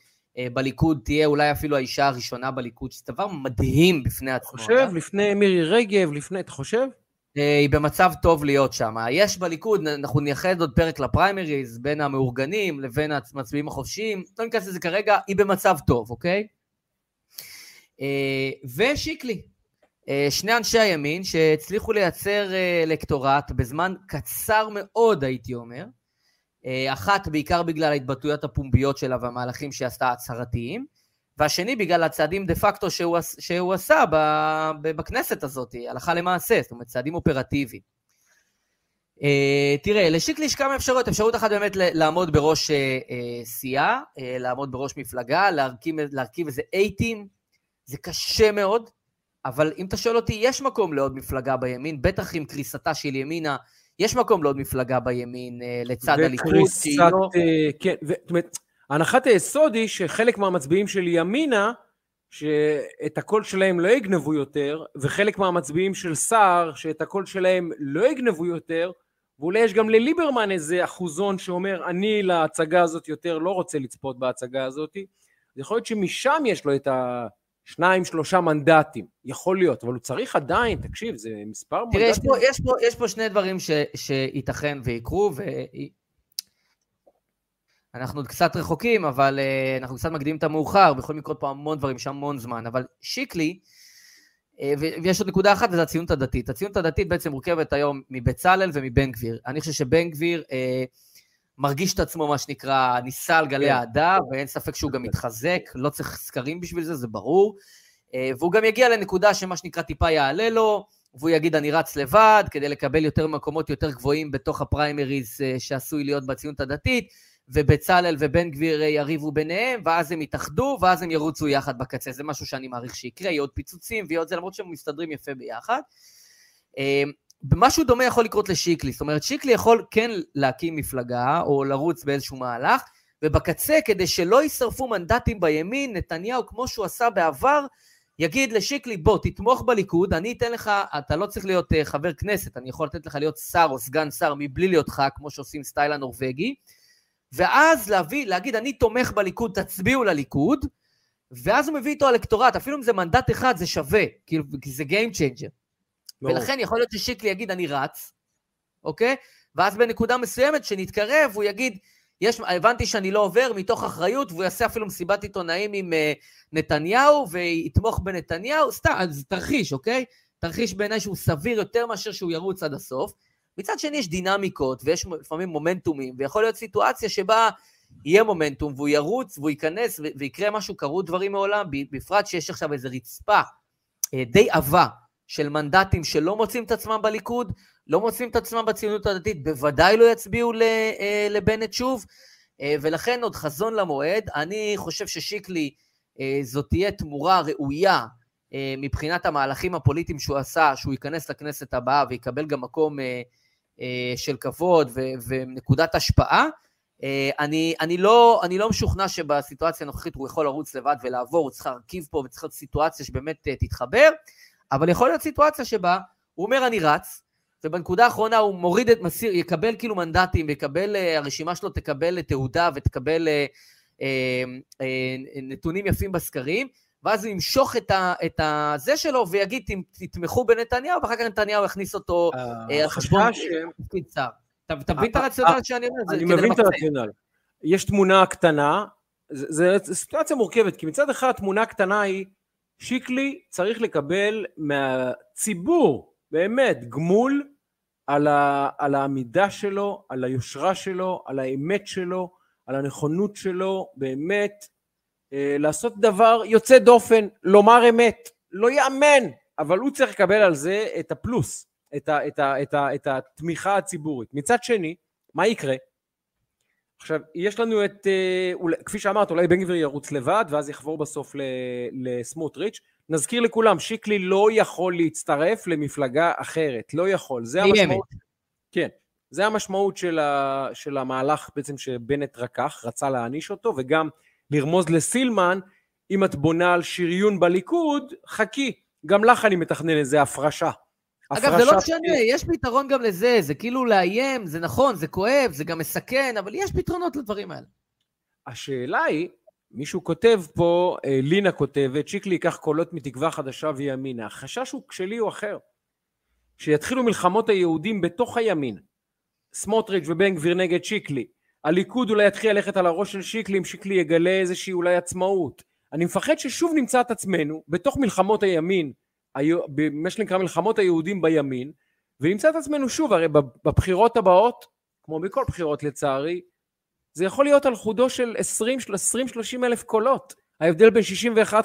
בליכוד תהיה אולי אפילו האישה הראשונה בליכוד, שזה דבר מדהים בפני עצמו. חושב, אה? לפני מירי רגב, לפני, אתה חושב? אה, היא במצב טוב להיות שם. יש בליכוד, אנחנו נייחד עוד פרק לפריימריז, בין המאורגנים לבין המצביעים החופשיים, לא ניכנס לזה כרגע, היא במצב טוב, אוקיי? ושיקלי, שני אנשי הימין שהצליחו לייצר אלקטורט בזמן קצר מאוד, הייתי אומר, אה, אחת בעיקר בגלל ההתבטאויות הפומביות שלה והמהלכים שהיא עשתה הצהרתיים, והשני בגלל הצעדים דה פקטו שהוא, שהוא עשה ב, ב, בכנסת הזאת, הלכה למעשה, זאת אומרת צעדים אופרטיביים. Uh, תראה, לשיקלי יש כמה אפשרויות, אפשרות אחת באמת לעמוד בראש uh, uh, סיעה, uh, לעמוד בראש מפלגה, להרכיב, להרכיב איזה אייטים, זה קשה מאוד, אבל אם אתה שואל אותי, יש מקום לעוד מפלגה בימין, בטח עם קריסתה של ימינה, יש מקום לעוד מפלגה בימין אה, לצד הליכוד, שהיא לא... אה, כן, זאת אומרת, הנחת היסוד היא שחלק מהמצביעים של ימינה, שאת הקול שלהם לא יגנבו יותר, וחלק מהמצביעים של סער, שאת הקול שלהם לא יגנבו יותר, ואולי יש גם לליברמן איזה אחוזון שאומר, אני להצגה הזאת יותר לא רוצה לצפות בהצגה הזאת, יכול להיות שמשם יש לו את ה... שניים, שלושה מנדטים, יכול להיות, אבל הוא צריך עדיין, תקשיב, זה מספר מנדטים. תראה, יש פה, יש, פה, יש פה שני דברים ש, שייתכן ויקרו, ואנחנו עוד קצת רחוקים, אבל uh, אנחנו קצת מקדימים את המאוחר, ויכולים לקרות פה המון דברים, יש המון זמן, אבל שיקלי, uh, ויש עוד נקודה אחת, וזה הציונות הדתית. הציונות הדתית בעצם מורכבת היום מבצלאל ומבן גביר. אני חושב שבן גביר... Uh, מרגיש את עצמו, מה שנקרא, נישא על גלי כן. אהדה, ואין ספק שהוא גם מתחזק, לא צריך סקרים בשביל זה, זה ברור. אה, והוא גם יגיע לנקודה שמה שנקרא טיפה יעלה לו, והוא יגיד אני רץ לבד, כדי לקבל יותר מקומות יותר גבוהים בתוך הפריימריז אה, שעשוי להיות בציונות הדתית, ובצלאל ובן גביר אה, יריבו ביניהם, ואז הם יתאחדו, ואז הם ירוצו יחד בקצה. זה משהו שאני מעריך שיקרה, יהיו עוד פיצוצים ויהיה עוד זה, למרות שהם מסתדרים יפה ביחד. משהו דומה יכול לקרות לשיקלי, זאת אומרת שיקלי יכול כן להקים מפלגה או לרוץ באיזשהו מהלך, ובקצה, כדי שלא יישרפו מנדטים בימין, נתניהו, כמו שהוא עשה בעבר, יגיד לשיקלי, בוא, תתמוך בליכוד, אני אתן לך, אתה לא צריך להיות uh, חבר כנסת, אני יכול לתת לך להיות שר או סגן שר מבלי להיות ח"כ, כמו שעושים סטייל הנורבגי, ואז להביא, להגיד, אני תומך בליכוד, תצביעו לליכוד, ואז הוא מביא איתו אלקטורט, אפילו אם זה מנדט אחד, זה שווה, כאילו, זה Game Changer. ולכן יכול להיות ששיקלי יגיד, אני רץ, אוקיי? ואז בנקודה מסוימת, שנתקרב, הוא יגיד, יש, הבנתי שאני לא עובר מתוך אחריות, והוא יעשה אפילו מסיבת עיתונאים עם uh, נתניהו, ויתמוך בנתניהו, סתם, אז תרחיש, אוקיי? תרחיש בעיניי שהוא סביר יותר מאשר שהוא ירוץ עד הסוף. מצד שני יש דינמיקות, ויש לפעמים מומנטומים, ויכול להיות סיטואציה שבה יהיה מומנטום, והוא ירוץ, והוא ייכנס, ויקרה משהו, קרו דברים מעולם, בפרט שיש עכשיו איזו רצפה אה, די עבה של מנדטים שלא מוצאים את עצמם בליכוד, לא מוצאים את עצמם בציונות הדתית, בוודאי לא יצביעו אה, לבנט שוב, אה, ולכן עוד חזון למועד. אני חושב ששיקלי, אה, זאת תהיה תמורה ראויה מבחינת המהלכים הפוליטיים שהוא עשה, שהוא ייכנס לכנסת הבאה ויקבל גם מקום של כבוד ונקודת השפעה. אני, אני, לא, אני לא משוכנע שבסיטואציה הנוכחית הוא יכול לרוץ לבד ולעבור, הוא צריך להרכיב פה וצריך להיות סיטואציה שבאמת תתחבר. אבל יכול להיות סיטואציה שבה הוא אומר אני רץ, ובנקודה האחרונה הוא מוריד את מסיר, יקבל כאילו מנדטים, ויקבל, אה, הרשימה שלו תקבל תעודה ותקבל אה, אה, אה, נתונים יפים בסקרים, ואז הוא ימשוך את, ה, את הזה שלו ויגיד תתמכו בנתניהו, ואחר כך נתניהו יכניס אותו אה, על חשבון תפקיד שר. אתה מבין את הרציונל שאני אומר? אני מבין את הרציונל. יש תמונה קטנה, זו סיטואציה מורכבת, כי מצד אחד התמונה הקטנה היא, שיקלי צריך לקבל מהציבור, באמת, גמול על, ה, על העמידה שלו, על היושרה שלו, על האמת שלו, על הנכונות שלו, באמת, אה, לעשות דבר יוצא דופן, לומר אמת, לא יאמן, אבל הוא צריך לקבל על זה את הפלוס, את, ה, את, ה, את, ה, את התמיכה הציבורית. מצד שני, מה יקרה? עכשיו, יש לנו את, אה, אולי, כפי שאמרת, אולי בן גביר ירוץ לבד, ואז יחבור בסוף לסמוטריץ'. נזכיר לכולם, שיקלי לא יכול להצטרף למפלגה אחרת, לא יכול. זה המשמעות... כן, זה המשמעות של, ה, של המהלך בעצם שבנט רקח, רצה להעניש אותו, וגם לרמוז לסילמן, אם את בונה על שריון בליכוד, חכי, גם לך אני מתכנן איזה הפרשה. אגב, זה לא משנה, יש פתרון גם לזה, זה כאילו לאיים, זה נכון, זה כואב, זה גם מסכן, אבל יש פתרונות לדברים האלה. השאלה היא, מישהו כותב פה, אה, לינה כותבת, שיקלי ייקח קולות מתקווה חדשה וימינה. החשש הוא שלי הוא אחר. שיתחילו מלחמות היהודים בתוך הימין. סמוטריץ' ובן גביר נגד שיקלי. הליכוד אולי יתחיל ללכת על הראש של שיקלי אם שיקלי יגלה איזושהי אולי עצמאות. אני מפחד ששוב נמצא את עצמנו בתוך מלחמות הימין מה שנקרא מלחמות היהודים בימין, ונמצא את עצמנו שוב, הרי בבחירות הבאות, כמו בכל בחירות לצערי, זה יכול להיות על חודו של 20-30 אלף קולות. ההבדל בין 61-59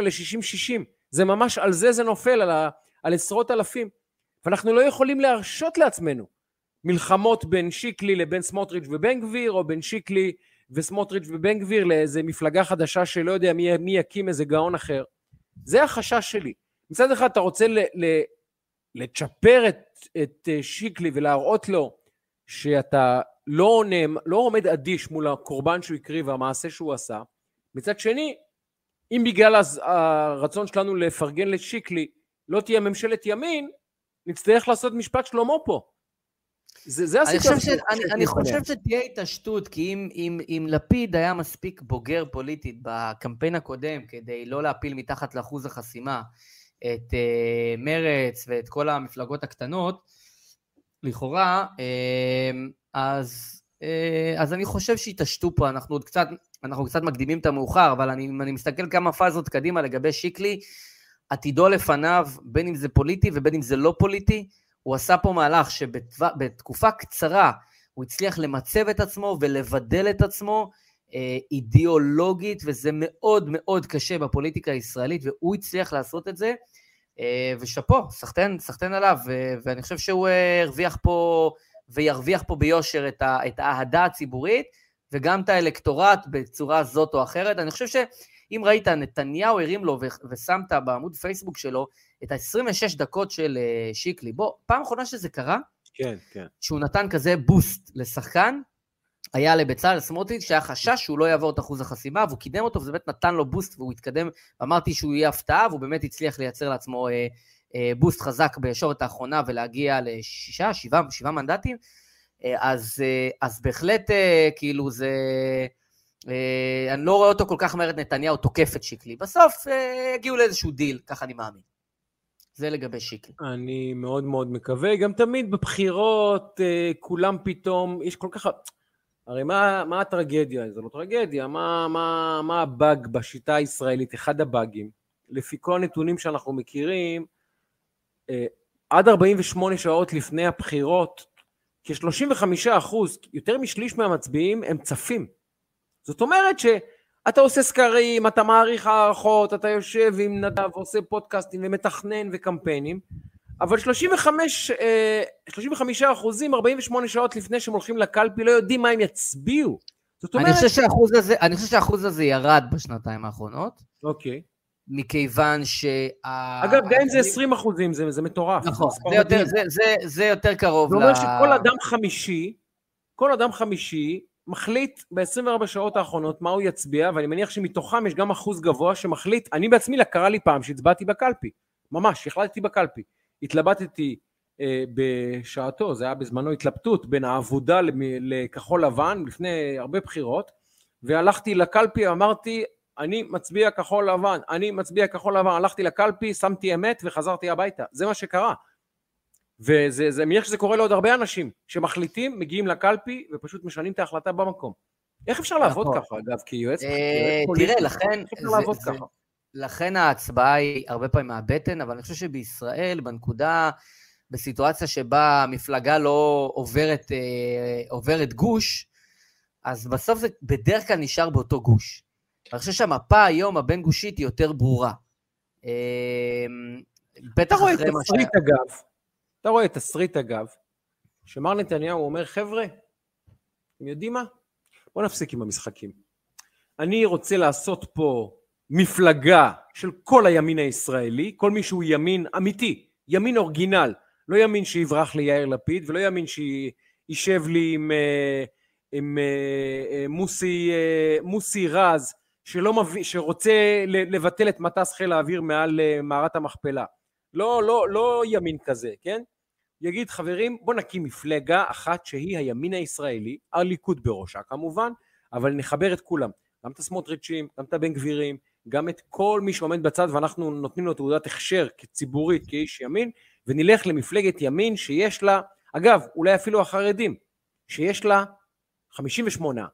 ל-60-60. זה ממש, על זה זה נופל, על, ה, על עשרות אלפים. ואנחנו לא יכולים להרשות לעצמנו מלחמות בין שיקלי לבין סמוטריץ' ובן גביר, או בין שיקלי וסמוטריץ' ובן גביר לאיזה מפלגה חדשה שלא יודע מי, מי יקים איזה גאון אחר. זה החשש שלי. מצד אחד אתה רוצה ל, ל, לצ'פר את, את אה, שיקלי ולהראות לו שאתה לא עונה, לא עומד אדיש מול הקורבן שהוא הקריב והמעשה שהוא עשה. מצד שני, אם בגלל הרצון שלנו לפרגן לשיקלי לא תהיה ממשלת ימין, נצטרך לעשות משפט שלמה פה. זה, זה הסיטואציה. אני, אני חושב שתהיה התעשתות, כי אם, אם, אם לפיד היה מספיק בוגר פוליטית בקמפיין הקודם כדי לא להפיל מתחת לאחוז החסימה, את uh, מרץ ואת כל המפלגות הקטנות, לכאורה, uh, אז, uh, אז אני חושב שהתעשתו פה, אנחנו עוד קצת, אנחנו קצת מקדימים את המאוחר, אבל אני, אני מסתכל כמה פאזות קדימה לגבי שיקלי, עתידו לפניו, בין אם זה פוליטי ובין אם זה לא פוליטי, הוא עשה פה מהלך שבתקופה קצרה הוא הצליח למצב את עצמו ולבדל את עצמו אידיאולוגית, וזה מאוד מאוד קשה בפוליטיקה הישראלית, והוא הצליח לעשות את זה, אה, ושאפו, סחטיין, סחטיין עליו, ואני חושב שהוא אה, הרוויח פה, וירוויח פה ביושר את, את האהדה הציבורית, וגם את האלקטורט בצורה זאת או אחרת. אני חושב שאם ראית, נתניהו הרים לו ושמת בעמוד פייסבוק שלו את ה-26 דקות של אה, שיקלי. בוא, פעם אחרונה שזה קרה, כן, כן. שהוא נתן כזה בוסט לשחקן, היה לבצלאל סמוטריץ' שהיה חשש שהוא לא יעבור את אחוז החסימה, והוא קידם אותו, וזה באמת נתן לו בוסט, והוא התקדם, אמרתי שהוא יהיה הפתעה, והוא באמת הצליח לייצר לעצמו אה, אה, boost חזק בישורת האחרונה ולהגיע לשישה, שבעה, שבעה מנדטים. אה, אז, אה, אז בהחלט, אה, כאילו, זה... אה, אני לא רואה אותו כל כך מהר את נתניהו תוקף את שיקלי. בסוף אה, הגיעו לאיזשהו דיל, ככה אני מאמין. זה לגבי שיקלי. אני מאוד מאוד מקווה. גם תמיד בבחירות, אה, כולם פתאום, יש כל כך... הרי מה, מה הטרגדיה? זו לא טרגדיה, מה, מה, מה הבאג בשיטה הישראלית? אחד הבאגים, לפי כל הנתונים שאנחנו מכירים, אה, עד 48 שעות לפני הבחירות, כ-35 אחוז, יותר משליש מהמצביעים הם צפים. זאת אומרת שאתה עושה סקרים, אתה מעריך הערכות, אתה יושב עם נדב ועושה פודקאסטים ומתכנן וקמפיינים, אבל 35, 35 אה, אחוזים, 48 שעות לפני שהם הולכים לקלפי, לא יודעים מה הם יצביעו. זאת אומרת... אני חושב שהאחוז הזה, אני חושב שהאחוז הזה ירד בשנתיים האחרונות. אוקיי. מכיוון שה... אגב, גם אם זה 20 אחוזים, זה, זה מטורף. נכון, זה יותר, זה, זה, זה יותר קרוב ל... זה אומר שכל אדם חמישי, כל אדם חמישי מחליט ב-24 שעות האחרונות מה הוא יצביע, ואני מניח שמתוכם יש גם אחוז גבוה שמחליט, אני בעצמי קרה לי פעם שהצבעתי בקלפי, ממש, החלטתי בקלפי. התלבטתי אה, בשעתו, זה היה בזמנו התלבטות בין העבודה לכחול לבן לפני הרבה בחירות, והלכתי לקלפי, אמרתי, אני מצביע כחול לבן, אני מצביע כחול לבן, הלכתי לקלפי, שמתי אמת וחזרתי הביתה, זה מה שקרה. וזה, זה מניח שזה קורה לעוד הרבה אנשים שמחליטים, מגיעים לקלפי ופשוט משנים את ההחלטה במקום. איך אפשר לעבוד נכון. ככה, אגב, כיועץ פוליטי? תראה, לכן... איך אפשר לעבוד ככה? לכן ההצבעה היא הרבה פעמים מהבטן, אבל אני חושב שבישראל, בנקודה, בסיטואציה שבה המפלגה לא עוברת, אה, עוברת גוש, אז בסוף זה בדרך כלל נשאר באותו גוש. אני חושב שהמפה היום הבין-גושית היא יותר ברורה. אה, בטח אחרי מה ש... אתה רואה תסריט אגב, אתה רואה תסריט אגב, שמר נתניהו אומר, חבר'ה, אתם יודעים מה? בואו נפסיק עם המשחקים. אני רוצה לעשות פה מפלגה של כל הימין הישראלי, כל מי שהוא ימין אמיתי, ימין אורגינל, לא ימין שיברח ליאיר לפיד ולא ימין שישב לי עם, אה, עם אה, אה, מוסי, מוסי רז שלא מביא, שרוצה לבטל את מטס חיל האוויר מעל מערת המכפלה. לא, לא, לא ימין כזה, כן? יגיד חברים בוא נקים מפלגה אחת שהיא הימין הישראלי, הליכוד בראשה כמובן, אבל נחבר את כולם, גם את הסמוטריצ'ים, גם את הבן גבירים, גם את כל מי שעומד בצד ואנחנו נותנים לו תעודת הכשר כציבורית, כאיש ימין, ונלך למפלגת ימין שיש לה, אגב, אולי אפילו החרדים, שיש לה 58,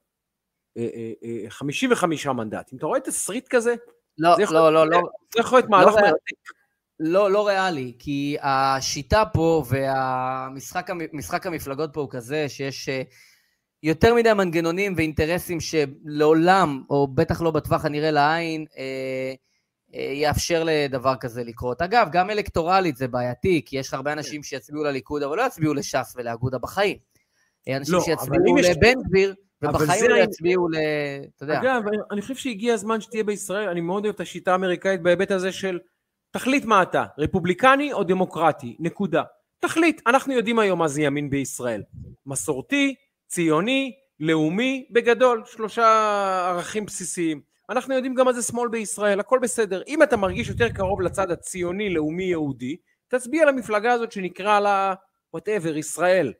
55 אה, אה, אה, מנדטים. אתה רואה תסריט כזה? לא, לא, לא, לא. זה יכול להיות מהלך לא מרתק. לא, לא ריאלי, כי השיטה פה והמשחק המפלגות פה הוא כזה שיש יותר מדי מנגנונים ואינטרסים שלעולם, או בטח לא בטווח הנראה לעין, אה, אה, יאפשר לדבר כזה לקרות. אגב, גם אלקטורלית זה בעייתי, כי יש הרבה אנשים כן. שיצביעו לליכוד, אבל לא יצביעו לש"ס ולאגודה בחיים. אנשים לא, שיצביעו לבן גביר, ובחיים לא יצביעו ל... אתה יודע. אגב, אני חושב שהגיע הזמן שתהיה בישראל, אני מאוד אוהב את השיטה האמריקאית בהיבט הזה של תחליט מה אתה, רפובליקני או דמוקרטי, נקודה. תחליט, אנחנו יודעים היום מה זה ימין בישראל. מסורתי, ציוני, לאומי, בגדול, שלושה ערכים בסיסיים. אנחנו יודעים גם מה זה שמאל בישראל, הכל בסדר. אם אתה מרגיש יותר קרוב לצד הציוני, לאומי, יהודי, תצביע למפלגה הזאת שנקרא לה, whatever, ישראל.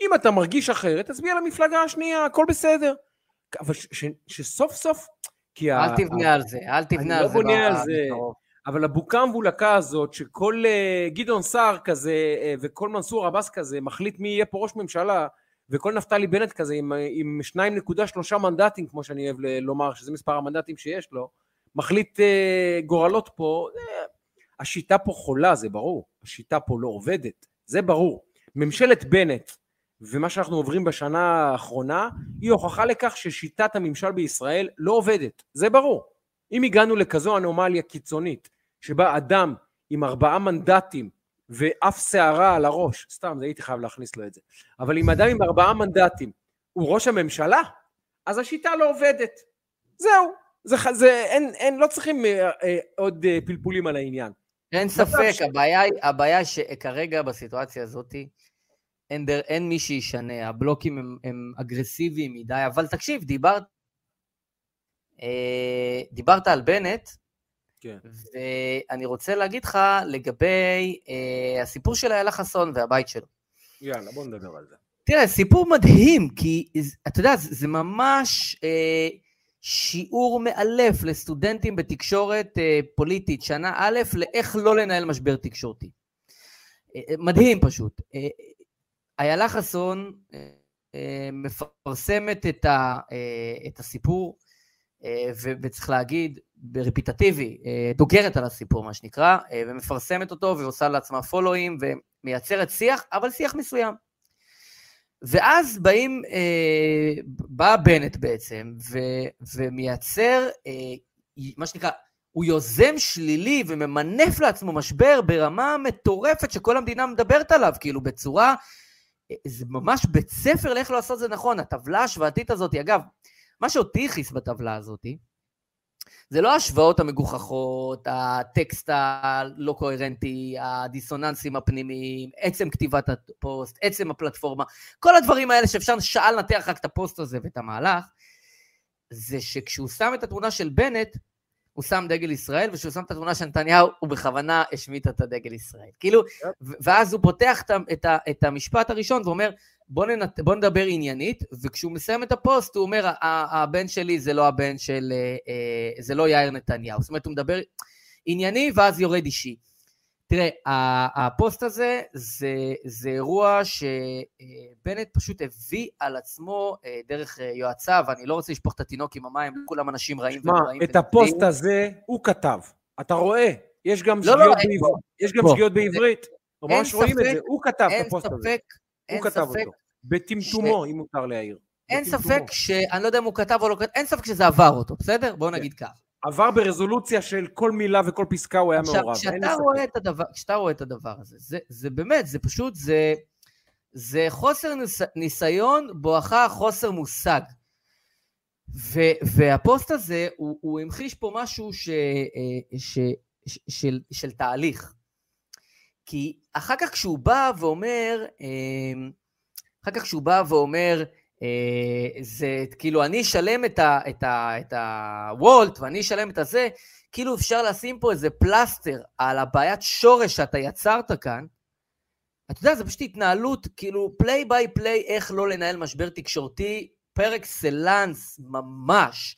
אם אתה מרגיש אחרת, תצביע למפלגה השנייה, הכל בסדר. אבל שסוף סוף, כי אל ה... תבנה על זה, אל תבנה על לא זה. אני לא בונה על זה. אבל הבוקה המבולקה הזאת, שכל אה, גדעון סער כזה אה, וכל מנסור עבאס כזה מחליט מי יהיה פה ראש ממשלה, וכל נפתלי בנט כזה עם, עם 2.3 מנדטים, כמו שאני אוהב לומר, שזה מספר המנדטים שיש לו, מחליט uh, גורלות פה, uh, השיטה פה חולה, זה ברור, השיטה פה לא עובדת, זה ברור. ממשלת בנט ומה שאנחנו עוברים בשנה האחרונה, היא הוכחה לכך ששיטת הממשל בישראל לא עובדת, זה ברור. אם הגענו לכזו אנומליה קיצונית, שבה אדם עם ארבעה מנדטים ואף שערה על הראש, סתם, הייתי חייב להכניס לו את זה, אבל אם אדם עם ארבעה מנדטים הוא ראש הממשלה, אז השיטה לא עובדת. זהו, זה, זה, אין, אין, לא צריכים אה, אה, עוד אה, פלפולים על העניין. אין ספק, ש... הבעיה, הבעיה שכרגע בסיטואציה הזאת, אין, דר, אין מי שישנה, הבלוקים הם, הם אגרסיביים מדי, אבל תקשיב, דיברת, אה, דיברת על בנט, כן. ואני רוצה להגיד לך לגבי אה, הסיפור של איילה חסון והבית שלו. יאללה, בוא נדבר על זה. תראה, סיפור מדהים, כי אתה יודע, זה, זה ממש אה, שיעור מאלף לסטודנטים בתקשורת אה, פוליטית, שנה א', לאיך לא לנהל משבר תקשורתי. אה, אה מדהים פשוט. אה, איילה חסון אה, אה, מפרסמת את, ה, אה, את הסיפור, אה, וצריך להגיד, רפיטטיבי, אה, דוגרת על הסיפור מה שנקרא, אה, ומפרסמת אותו ועושה לעצמה פולואים ומייצרת שיח, אבל שיח מסוים. ואז באים, אה, בא בנט בעצם, ו, ומייצר, מה שנקרא, הוא יוזם שלילי וממנף לעצמו משבר ברמה מטורפת שכל המדינה מדברת עליו, כאילו בצורה, זה ממש בית ספר לאיך לעשות זה נכון, הטבלה ההשוואתית הזאת, אגב, מה שאותי הכעיס בטבלה הזאת, זה לא ההשוואות המגוחכות, הטקסט הלא קוהרנטי, הדיסוננסים הפנימיים, עצם כתיבת הפוסט, עצם הפלטפורמה, כל הדברים האלה שאפשר שעה לנתח רק את הפוסט הזה ואת המהלך, זה שכשהוא שם את התמונה של בנט, הוא שם דגל ישראל, וכשהוא שם את התמונה של נתניהו, הוא בכוונה השמיט את הדגל ישראל. כאילו, ואז הוא פותח את המשפט הראשון ואומר, בוא, ננת... בוא נדבר עניינית, וכשהוא מסיים את הפוסט הוא אומר, הבן שלי זה לא הבן של, אה, אה, זה לא יאיר נתניהו. זאת אומרת, הוא מדבר ענייני ואז יורד אישי. תראה, הפוסט הזה זה, זה אירוע שבנט פשוט הביא על עצמו אה, דרך אה, יועציו, אני לא רוצה לשפוך את התינוק עם המים, לא כולם אנשים רעים ורעים. את הפוסט הזה הוא כתב, אתה רואה, יש גם לא, לא שגיאות, לא, בעברית, ממש רואים את זה, הוא כתב את הפוסט הזה, הוא כתב אותו, בטמטומו, אם מותר להעיר. אין ספק ש... אני לא יודע אם הוא כתב או לא כתב, אין ספק שזה עבר אותו, בסדר? בואו כן. נגיד כך. עבר ברזולוציה של כל מילה וכל פסקה הוא היה מעורב. כשאתה רואה, את הדבר, כשאתה רואה את הדבר הזה, זה, זה באמת, זה פשוט, זה, זה חוסר ניס, ניסיון בואכה חוסר מושג. ו, והפוסט הזה, הוא, הוא המחיש פה משהו ש, אה, ש, ש, של, של תהליך. כי אחר כך כשהוא בא ואומר, אה, אחר כך כשהוא בא ואומר, זה כאילו, אני אשלם את, הוולט ואני אשלם את הזה, כאילו אפשר לשים פה איזה פלסטר על הבעיית שורש שאתה יצרת כאן. אתה יודע, זה פשוט התנהלות, כאילו, play by play, איך לא לנהל משבר תקשורתי, par excellence, ממש.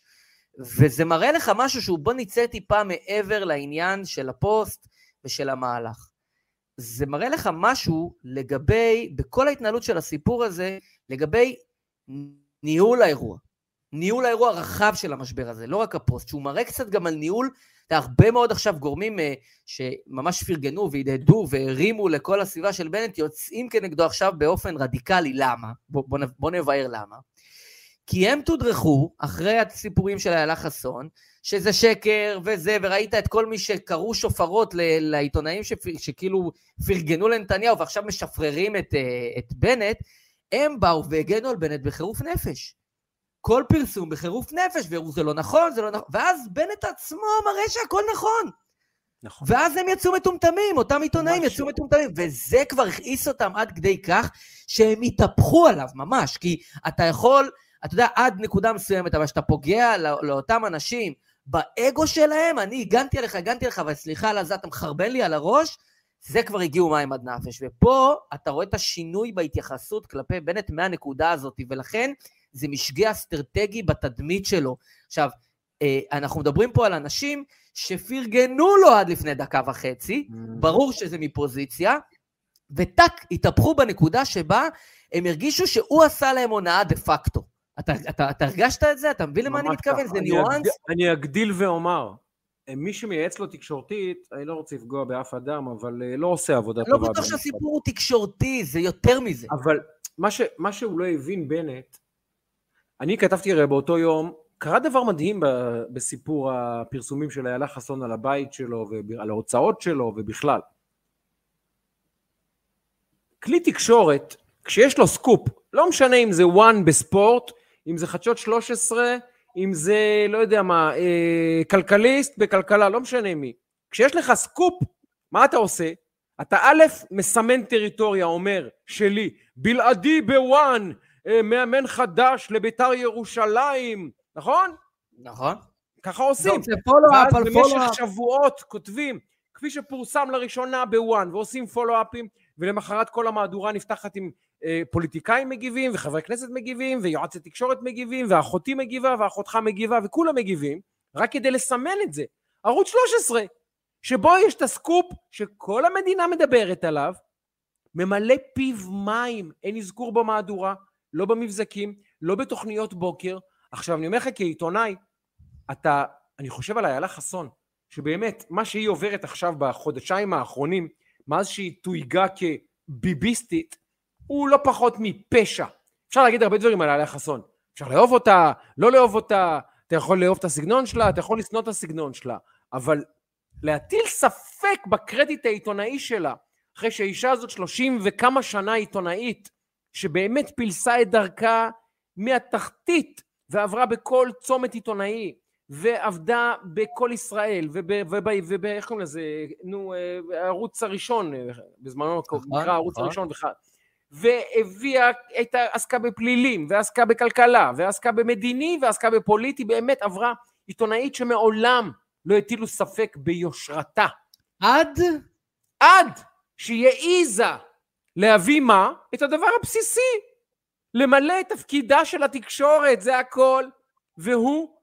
וזה מראה לך משהו שהוא, בוא נצא טיפה מעבר לעניין של הפוסט ושל המהלך. זה מראה לך משהו לגבי, בכל ההתנהלות של הסיפור הזה, לגבי ניהול האירוע. ניהול האירוע הרחב של המשבר הזה, לא רק הפוסט, שהוא מראה קצת גם על ניהול, הרבה מאוד עכשיו גורמים אה, שממש פרגנו והדהדו והרימו לכל הסביבה של בנט, יוצאים כנגדו עכשיו באופן רדיקלי. למה? בוא, בוא, בוא נבהר למה. כי הם תודרכו, אחרי הסיפורים של איילה חסון, שזה שקר וזה, וראית את כל מי שקראו שופרות לעיתונאים שכאילו פרגנו לנתניהו ועכשיו משפררים את, uh, את בנט, הם באו והגנו על בנט בחירוף נפש. כל פרסום בחירוף נפש, והראו זה לא נכון, זה לא נכון, ואז בנט עצמו מראה שהכל נכון. נכון. ואז הם יצאו מטומטמים, אותם עיתונאים יצאו לא. מטומטמים, וזה כבר הכעיס אותם עד כדי כך שהם התהפכו עליו ממש, כי אתה יכול, אתה יודע, עד נקודה מסוימת, אבל כשאתה פוגע לא, לאותם אנשים באגו שלהם, אני הגנתי עליך, הגנתי עליך, אבל סליחה על זה, אתה מחרבן לי על הראש, זה כבר הגיעו מים עד נפש. ופה אתה רואה את השינוי בהתייחסות כלפי בנט מהנקודה הזאת, ולכן זה משגה אסטרטגי בתדמית שלו. עכשיו, אה, אנחנו מדברים פה על אנשים שפרגנו לו עד לפני דקה וחצי. ברור שזה מפוזיציה, וטאק, התהפכו בנקודה שבה הם הרגישו שהוא עשה להם הונאה דה פקטו. אתה, אתה, אתה הרגשת את זה? אתה מבין למה אני מתכוון? זה ניואנס? אני אגדיל ואומר, מי שמייעץ לו תקשורתית, אני לא רוצה לפגוע באף אדם, אבל אה, לא עושה עבודה טובה. לא בטוח שהסיפור הוא תקשורתי, זה יותר מזה. אבל מה, ש, מה שהוא לא הבין, בנט, אני כתבתי הרי באותו יום, קרה דבר מדהים בסיפור הפרסומים של איילה חסון על הבית שלו ועל ההוצאות שלו ובכלל. כלי תקשורת, כשיש לו סקופ, לא משנה אם זה ONE בספורט, אם זה חדשות 13, אם זה, לא יודע מה, אה, כלכליסט בכלכלה, לא משנה מי. כשיש לך סקופ, מה אתה עושה? אתה א', מסמן טריטוריה, אומר, שלי, בלעדי בוואן, אה, מאמן חדש לביתר ירושלים, נכון? נכון. ככה עושים. זה פולו-אפ על פולו-אפ. במשך שבועות כותבים, כפי שפורסם לראשונה בוואן, ועושים פולו-אפים, ולמחרת כל המהדורה נפתחת עם פוליטיקאים מגיבים, וחברי כנסת מגיבים, ויועצי תקשורת מגיבים, ואחותי מגיבה, ואחותך מגיבה, וכולם מגיבים, רק כדי לסמן את זה. ערוץ 13, שבו יש את הסקופ שכל המדינה מדברת עליו, ממלא פיו מים, אין אזכור במהדורה, לא במבזקים, לא בתוכניות בוקר. עכשיו, אני אומר לך כעיתונאי, אתה, אני חושב על איילה חסון, שבאמת, מה שהיא עוברת עכשיו בחודשיים האחרונים, מאז שהיא תויגה כביביסטית, הוא לא פחות מפשע. אפשר להגיד הרבה דברים על עליה חסון. אפשר לאהוב אותה, לא לאהוב אותה, אתה יכול לאהוב את הסגנון שלה, אתה יכול לשנוא את הסגנון שלה, אבל להטיל ספק בקרדיט העיתונאי שלה, אחרי שהאישה הזאת שלושים וכמה שנה עיתונאית, שבאמת פילסה את דרכה מהתחתית ועברה בכל צומת עיתונאי, ועבדה בכל ישראל, ואיך קוראים לזה, נו, אה, הערוץ הראשון, אה, בזמנו נכון, נקרא הערוץ נכון. הראשון בכלל. והביאה, הייתה, עסקה בפלילים, ועסקה בכלכלה, ועסקה במדיני, ועסקה בפוליטי, באמת עברה עיתונאית שמעולם לא הטילו ספק ביושרתה. עד? עד שהיא העיזה להביא מה? את הדבר הבסיסי. למלא את תפקידה של התקשורת, זה הכל. והוא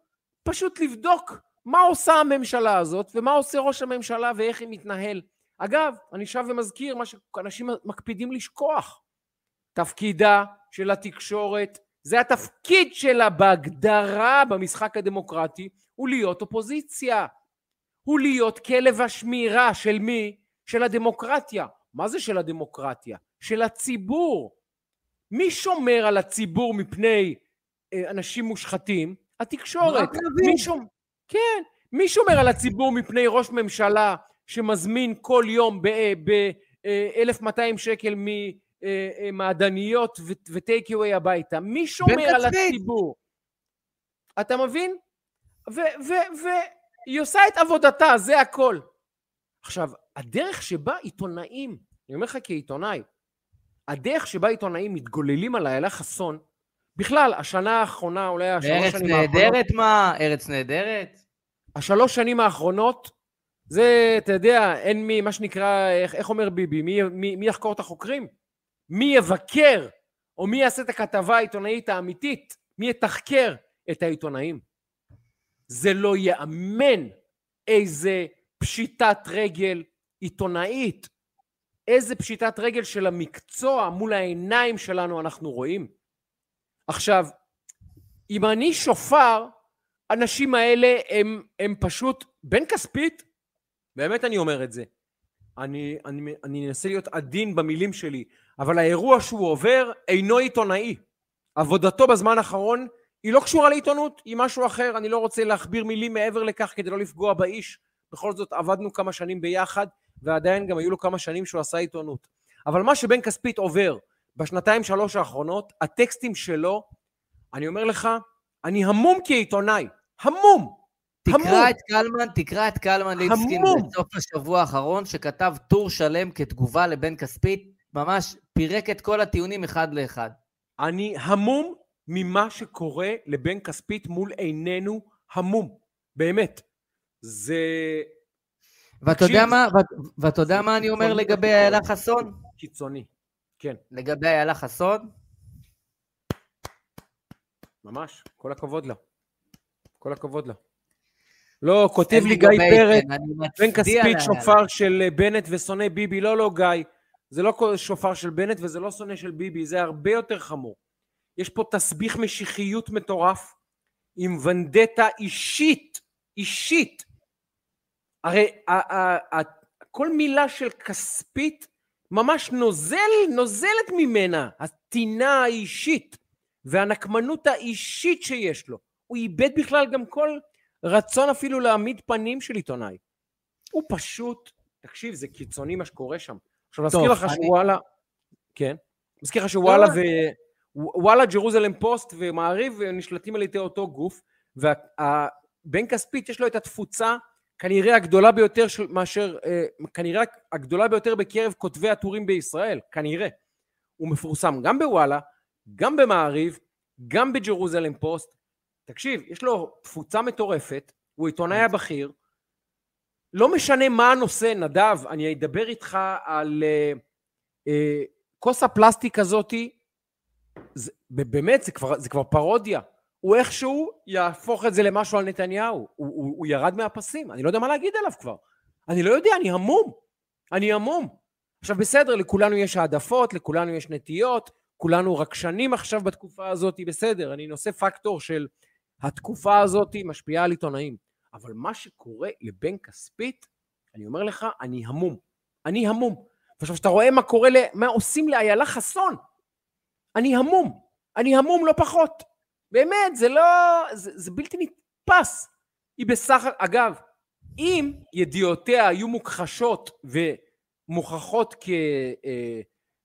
פשוט לבדוק מה עושה הממשלה הזאת, ומה עושה ראש הממשלה, ואיך היא מתנהל. אגב, אני שב ומזכיר מה שאנשים מקפידים לשכוח. תפקידה של התקשורת, זה התפקיד שלה בהגדרה במשחק הדמוקרטי, הוא להיות אופוזיציה. הוא להיות כלב השמירה של מי? של הדמוקרטיה. מה זה של הדמוקרטיה? של הציבור. מי שומר על הציבור מפני אה, אנשים מושחתים? התקשורת. מי שומר... כן. מי שומר על הציבור מפני ראש ממשלה שמזמין כל יום ב-1200 אה, שקל ממעדניות אה, וטייק אווי הביתה? מי שומר על הציבור? אתה מבין? והיא עושה את עבודתה, זה הכל. עכשיו, הדרך שבה עיתונאים, אני אומר לך כעיתונאי, הדרך שבה עיתונאים מתגוללים על איילה חסון, בכלל, השנה האחרונה, אולי השלוש שנים האחרונות... ארץ נהדרת מה? ארץ נהדרת? השלוש שנים האחרונות, זה, אתה יודע, אין מי, מה שנקרא, איך, איך אומר ביבי, מי, מי, מי יחקור את החוקרים? מי יבקר, או מי יעשה את הכתבה העיתונאית האמיתית? מי יתחקר את העיתונאים? זה לא ייאמן איזה פשיטת רגל עיתונאית, איזה פשיטת רגל של המקצוע מול העיניים שלנו אנחנו רואים. עכשיו, אם אני שופר, האנשים האלה הם, הם פשוט, בן כספית, באמת אני אומר את זה, אני, אני, אני אנסה להיות עדין במילים שלי, אבל האירוע שהוא עובר אינו עיתונאי. עבודתו בזמן האחרון היא לא קשורה לעיתונות, היא משהו אחר, אני לא רוצה להכביר מילים מעבר לכך כדי לא לפגוע באיש. בכל זאת עבדנו כמה שנים ביחד, ועדיין גם היו לו כמה שנים שהוא עשה עיתונות. אבל מה שבן כספית עובר בשנתיים שלוש האחרונות, הטקסטים שלו, אני אומר לך, אני המום כעיתונאי, המום. תקרא המום. את קלמן, תקרא את קלמן ליבסקין בסוף השבוע האחרון, שכתב טור שלם כתגובה לבן כספית, ממש פירק את כל הטיעונים אחד לאחד. אני המום ממה שקורה לבן כספית מול עינינו, המום, באמת. זה... ואתה יודע מה, ואתה יודע מה אני אומר לגבי איילה חסון? קיצוני, כן. לגבי איילה חסון? ממש, כל הכבוד לה. כל הכבוד לה. לא, כותב לי גיא פרק, בן כספית שופר של בנט ושונא ביבי. לא, לא, גיא. זה לא שופר של בנט וזה לא שונא של ביבי, זה הרבה יותר חמור. יש פה תסביך משיחיות מטורף עם ונדטה אישית, אישית. הרי כל מילה של כספית ממש נוזל, נוזלת ממנה, הטינה האישית. והנקמנות האישית שיש לו. הוא איבד בכלל גם כל רצון אפילו להעמיד פנים של עיתונאי. הוא פשוט, תקשיב, זה קיצוני מה שקורה שם. עכשיו, נזכיר לך אני... שוואלה, כן, מזכיר לך שוואלה לא, ו... וואלה, ג'רוזלם פוסט ומעריב נשלטים על ידי אותו גוף, ובן כספית יש לו את התפוצה כנראה הגדולה ביותר של מאשר, אה, כנראה הגדולה ביותר בקרב כותבי הטורים בישראל, כנראה. הוא מפורסם גם בוואלה, גם במעריב, גם בג'רוזלם פוסט. תקשיב, יש לו תפוצה מטורפת, הוא עיתונאי כן. הבכיר. לא משנה מה הנושא, נדב, אני אדבר איתך על אה, אה, כוס הפלסטיק הזאתי, באמת, זה כבר, זה כבר פרודיה. הוא איכשהו יהפוך את זה למשהו על נתניהו. הוא, הוא, הוא ירד מהפסים, אני לא יודע מה להגיד עליו כבר. אני לא יודע, אני המום. אני המום. עכשיו בסדר, לכולנו יש העדפות, לכולנו יש נטיות, כולנו רגשנים עכשיו בתקופה הזאת, בסדר, אני נושא פקטור של התקופה הזאת משפיעה על עיתונאים. אבל מה שקורה לבן כספית, אני אומר לך, אני המום. אני המום. ועכשיו, כשאתה רואה מה קורה. מה עושים לאיילה חסון, אני המום. אני המום לא פחות. באמת, זה לא... זה, זה בלתי נתפס. היא בסך... אגב, אם ידיעותיה היו מוכחשות ומוכחות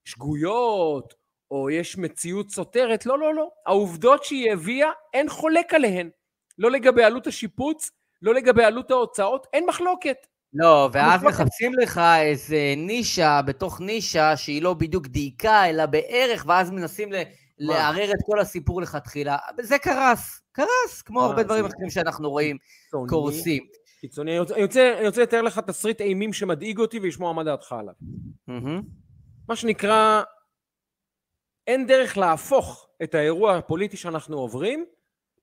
כשגויות או יש מציאות סותרת, לא, לא, לא. העובדות שהיא הביאה, אין חולק עליהן. לא לגבי עלות השיפוץ, לא לגבי עלות ההוצאות, אין מחלוקת. לא, ואז מחלוקת. מחפשים לך איזה נישה בתוך נישה שהיא לא בדיוק דייקה, אלא בערך, ואז מנסים ל... לערער את כל הסיפור לכתחילה. זה קרס, קרס, כמו הרבה דברים אחרים שאנחנו רואים קורסים. קיצוני, אני רוצה לתאר לך תסריט אימים שמדאיג אותי ולשמוע מה דעתך עליו. מה שנקרא, אין דרך להפוך את האירוע הפוליטי שאנחנו עוברים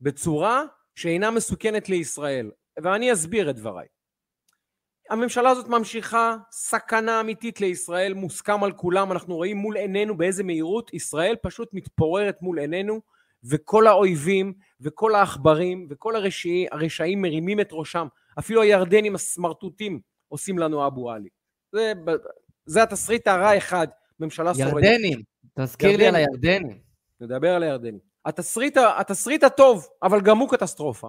בצורה שאינה מסוכנת לישראל. ואני אסביר את דבריי. הממשלה הזאת ממשיכה, סכנה אמיתית לישראל, מוסכם על כולם, אנחנו רואים מול עינינו באיזה מהירות ישראל פשוט מתפוררת מול עינינו, וכל האויבים, וכל העכברים, וכל הרשעים, הרשעים מרימים את ראשם, אפילו הירדנים הסמרטוטים עושים לנו אבו עלי. זה, זה התסריט הרע אחד, ממשלה שורדת. ירדנים, תזכיר ירדנים. לי על הירדנים. נדבר על הירדנים. התסריט, התסריט הטוב, אבל גם הוא קטסטרופה,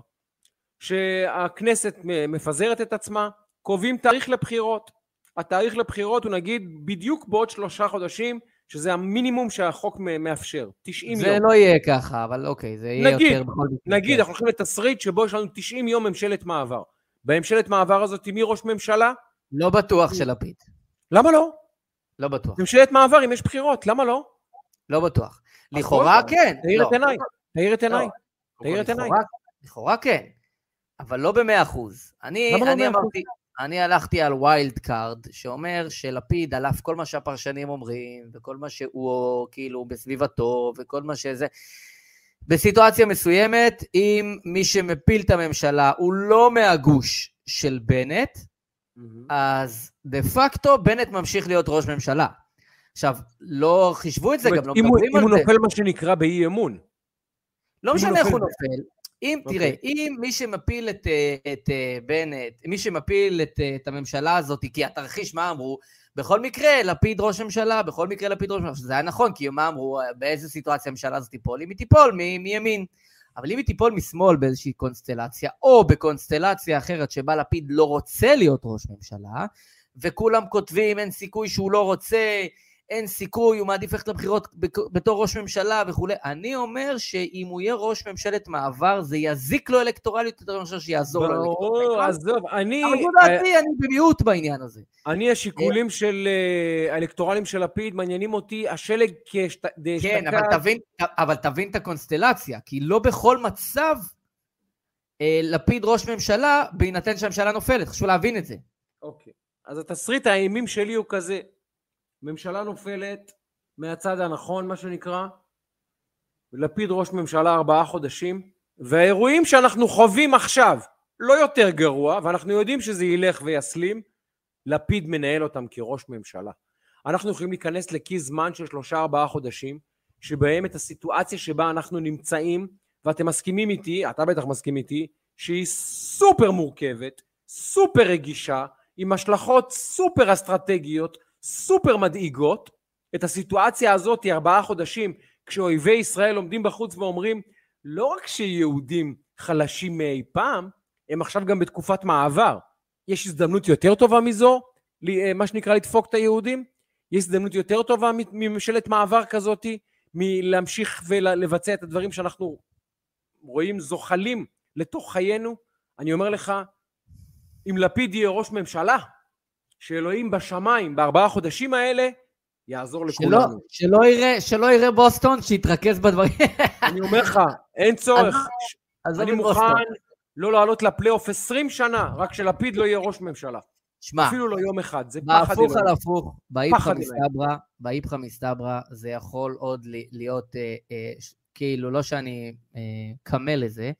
שהכנסת מפזרת את עצמה, קובעים תאריך לבחירות. התאריך לבחירות הוא נגיד בדיוק בעוד שלושה חודשים, שזה המינימום שהחוק מאפשר, 90 זה יום. זה לא יהיה ככה, אבל אוקיי, זה יהיה נגיד, יותר בכל זאת. נגיד, כן. אנחנו הולכים לתסריט שבו יש לנו 90 יום ממשלת מעבר. בממשלת מעבר הזאת, מי ראש ממשלה? לא בטוח שלפיד. למה לא? לא בטוח. ממשלת מעבר, אם יש בחירות, למה לא? לא בטוח. לכאורה כן. תאיר את לא. עיניי, תאיר את עיניי. תאיר את עיניי. לכאורה כן, אבל לא במאה אחוז. אני לא אמרתי... אני הלכתי על wild card, שאומר שלפיד, על אף כל מה שהפרשנים אומרים, וכל מה שהוא כאילו בסביבתו, וכל מה שזה, בסיטואציה מסוימת, אם מי שמפיל את הממשלה הוא לא מהגוש של בנט, mm-hmm. אז דה פקטו בנט ממשיך להיות ראש ממשלה. עכשיו, לא חישבו את זה, גם לא מדברים על זה. אם הוא נופל מה שנקרא באי אמון. לא משנה איך הוא נופל. אם, okay. תראה, אוקיי. אם מי שמפיל את, אה, את אה, בנט, מי שמפיל את, אה, את הממשלה הזאת, כי התרחיש, מה אמרו? בכל מקרה, לפיד ראש ממשלה, בכל מקרה לפיד ראש ממשלה. זה היה נכון, כי מה אמרו, באיזה סיטואציה הממשלה הזאת תיפול? אם היא תיפול מ- מימין. אבל אם היא תיפול משמאל באיזושהי קונסטלציה, או בקונסטלציה אחרת שבה לפיד לא רוצה להיות ראש ממשלה, וכולם כותבים אין סיכוי שהוא לא רוצה, אין סיכוי, הוא מעדיף ללכת לבחירות בתור ראש ממשלה וכולי. אני אומר שאם הוא יהיה ראש ממשלת מעבר, זה יזיק לו אלקטורלית יותר מאשר שיעזור לו אלקטורלית. ברור, עזוב, אני... אבל זו דעתי, אני במיעוט בעניין הזה. אני, השיקולים של אה, האלקטורלים של לפיד מעניינים אותי, השלג כשת... כן, אבל תבין את הקונסטלציה, כי לא בכל מצב אה, לפיד ראש ממשלה, בהינתן שהממשלה נופלת, חשוב להבין את זה. אוקיי, אז התסריט האימים שלי הוא כזה, ממשלה נופלת מהצד הנכון, מה שנקרא, לפיד ראש ממשלה ארבעה חודשים, והאירועים שאנחנו חווים עכשיו לא יותר גרוע, ואנחנו יודעים שזה ילך ויסלים, לפיד מנהל אותם כראש ממשלה. אנחנו יכולים להיכנס לכיס זמן של שלושה ארבעה חודשים, שבהם את הסיטואציה שבה אנחנו נמצאים, ואתם מסכימים איתי, אתה בטח מסכים איתי, שהיא סופר מורכבת, סופר רגישה, עם השלכות סופר אסטרטגיות, סופר מדאיגות. את הסיטואציה הזאת ארבעה חודשים, כשאויבי ישראל עומדים בחוץ ואומרים, לא רק שיהודים חלשים מאי פעם, הם עכשיו גם בתקופת מעבר. יש הזדמנות יותר טובה מזו, אה, מה שנקרא לדפוק את היהודים? יש הזדמנות יותר טובה מממשלת מעבר כזאתי, מלהמשיך ולבצע את הדברים שאנחנו רואים זוחלים לתוך חיינו? אני אומר לך, אם לפיד יהיה ראש ממשלה, שאלוהים בשמיים בארבעה חודשים האלה יעזור לכולנו. שלא, שלא, יראה, שלא יראה בוסטון, שיתרכז בדברים. אני אומר לך, אין צורך. אז אני מוכן לא לעלות לפלייאוף 20 שנה, רק שלפיד לא יהיה ראש ממשלה. שמע, אפילו לא יום אחד, זה פחד בהפוך על הפוך, באיפכא מסתברא, באיפכא מסתברא, זה יכול עוד להיות, אה, אה, כאילו, לא שאני אה, כמה לזה,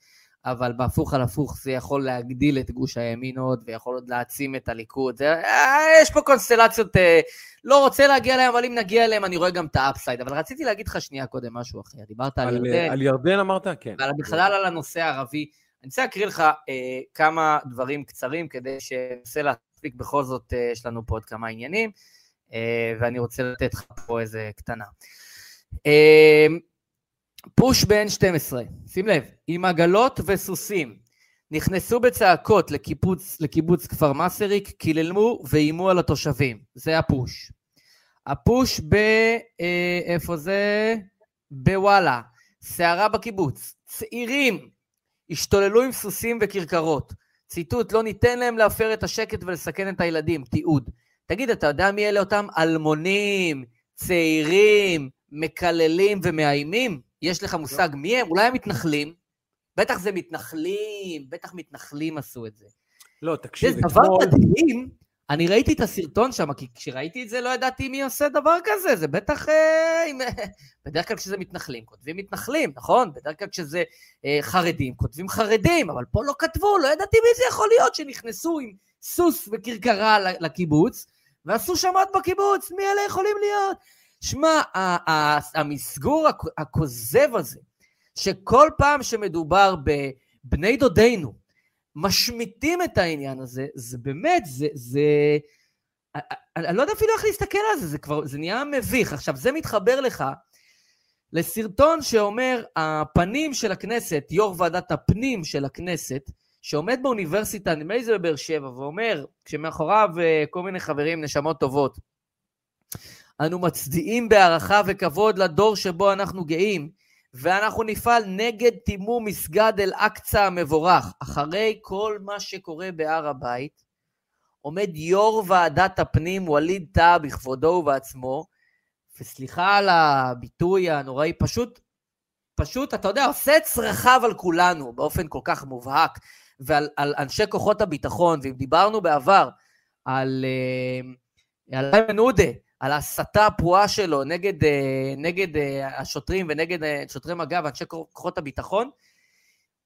אבל בהפוך על הפוך זה יכול להגדיל את גוש הימין עוד, ויכול עוד להעצים את הליכוד. זה, אה, יש פה קונסטלציות, אה, לא רוצה להגיע אליהם, אבל אם נגיע אליהם אני רואה גם את ה upside. אבל רציתי להגיד לך שנייה קודם משהו אחר. דיברת על, על ירדן. על ירדן אמרת? כן. ועל בכלל על הנושא הערבי. אני רוצה להקריא לך אה, כמה דברים קצרים, כדי שננסה להספיק בכל זאת, אה, יש לנו פה עוד כמה עניינים, אה, ואני רוצה לתת לך פה איזה קטנה. אה, פוש ב-N12, שים לב, עם עגלות וסוסים, נכנסו בצעקות לקיבוץ, לקיבוץ כפר מסריק, קיללמו ואיימו על התושבים, זה הפוש. הפוש ב... אה, איפה זה? בוואלה, סערה בקיבוץ, צעירים השתוללו עם סוסים וכרכרות. ציטוט, לא ניתן להם להפר את השקט ולסכן את הילדים, תיעוד. תגיד, אתה יודע מי אלה אותם אלמונים, צעירים, מקללים ומאיימים? יש לך מושג מי הם? אולי הם מתנחלים? בטח זה מתנחלים, בטח מתנחלים עשו את זה. לא, תקשיב, זה דבר מדהים, אני ראיתי את הסרטון שם, כי כשראיתי את זה לא ידעתי מי עושה דבר כזה, זה בטח... אה, עם... בדרך כלל כשזה מתנחלים, כותבים מתנחלים, נכון? בדרך כלל כשזה אה, חרדים, כותבים חרדים, אבל פה לא כתבו, לא ידעתי מי זה יכול להיות שנכנסו עם סוס וכרכרה לקיבוץ, ועשו שמות בקיבוץ, מי אלה יכולים להיות? שמע, המסגור הכוזב הזה, שכל פעם שמדובר בבני דודינו, משמיטים את העניין הזה, זה באמת, זה, זה... אני לא יודע אפילו איך להסתכל על זה, זה כבר, זה נהיה מביך. עכשיו, זה מתחבר לך לסרטון שאומר, הפנים של הכנסת, יו"ר ועדת הפנים של הכנסת, שעומד באוניברסיטה, נדמה לי זה בבאר שבע, ואומר, כשמאחוריו אה, כל מיני חברים, נשמות טובות, אנו מצדיעים בהערכה וכבוד לדור שבו אנחנו גאים, ואנחנו נפעל נגד טימום מסגד אל-אקצא המבורך. אחרי כל מה שקורה בהר הבית, עומד יו"ר ועדת הפנים ווליד טאה בכבודו ובעצמו, וסליחה על הביטוי הנוראי, פשוט, פשוט, אתה יודע, עושה צרכיו על כולנו באופן כל כך מובהק, ועל על אנשי כוחות הביטחון, ואם דיברנו בעבר על, אה, על איימן עודה, על ההסתה הפרועה שלו נגד, אה, נגד אה, השוטרים ונגד אה, שוטרי מג"ב ואנשי כוחות הביטחון,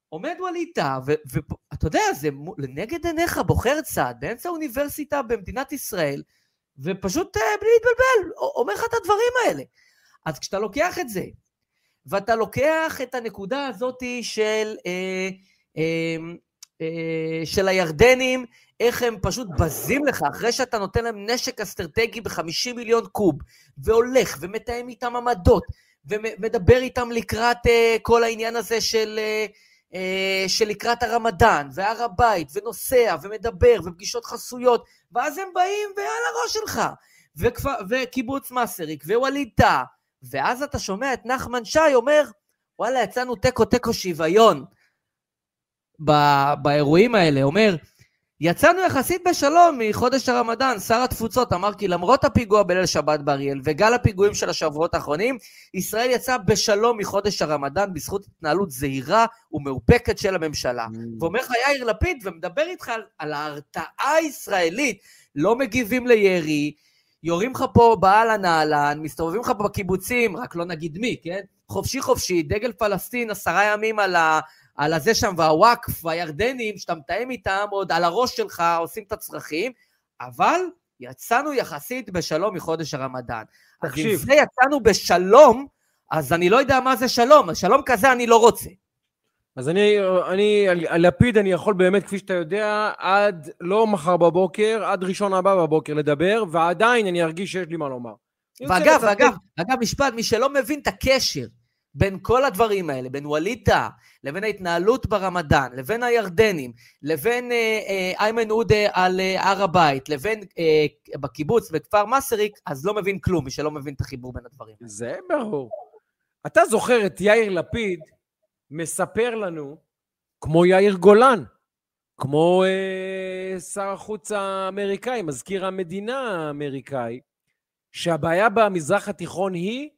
עומד ווליד טאה, ואתה יודע, זה לנגד עיניך בוחר צעד באמצע האוניברסיטה במדינת ישראל, ופשוט בלי להתבלבל, אומר לך את הדברים האלה. אז כשאתה לוקח את זה, ואתה לוקח את הנקודה הזאת של, אה, אה, של הירדנים איך הם פשוט בזים לך, אחרי שאתה נותן להם נשק אסטרטגי ב-50 מיליון קוב, והולך ומתאם איתם עמדות, ומדבר איתם לקראת uh, כל העניין הזה של, uh, uh, של לקראת הרמדאן, והר הבית, ונוסע, ומדבר, ופגישות חסויות, ואז הם באים ועל הראש שלך, וכפ... וקיבוץ מסריק, ווליד טאה, ואז אתה שומע את נחמן שי אומר, וואלה, יצאנו תיקו תיקו שוויון באירועים האלה, אומר, יצאנו יחסית בשלום מחודש הרמדאן. שר התפוצות אמר כי למרות הפיגוע בליל שבת באריאל וגל הפיגועים של השבועות האחרונים, ישראל יצאה בשלום מחודש הרמדאן בזכות התנהלות זהירה ומאופקת של הממשלה. Mm. ואומר לך יאיר לפיד ומדבר איתך על, על ההרתעה הישראלית. לא מגיבים לירי, יורים לך פה באהלן אהלן, מסתובבים לך בקיבוצים, רק לא נגיד מי, כן? חופשי חופשי, דגל פלסטין עשרה ימים על, ה, על הזה שם, והוואקף והירדנים, שאתה מתאם איתם, עוד על הראש שלך עושים את הצרכים, אבל יצאנו יחסית בשלום מחודש הרמדאן. תקשיב. אז אם זה יצאנו בשלום, אז אני לא יודע מה זה שלום, שלום כזה אני לא רוצה. אז אני, אני, על לפיד אני יכול באמת, כפי שאתה יודע, עד לא מחר בבוקר, עד ראשון הבא בבוקר לדבר, ועדיין אני ארגיש שיש לי מה לומר. ואגב, ואגב, אגב, משפט, מי שלא מבין את הקשר בין כל הדברים האלה, בין ווליד טאה, לבין ההתנהלות ברמדאן, לבין הירדנים, לבין אה, אה, איימן עודה על אה, הר הבית, לבין אה, בקיבוץ בכפר מסריק, אז לא מבין כלום, מי שלא מבין את החיבור בין הדברים. זה ברור. אתה זוכר את יאיר לפיד מספר לנו, כמו יאיר גולן, כמו אה, שר החוץ האמריקאי, מזכיר המדינה האמריקאי, שהבעיה במזרח התיכון היא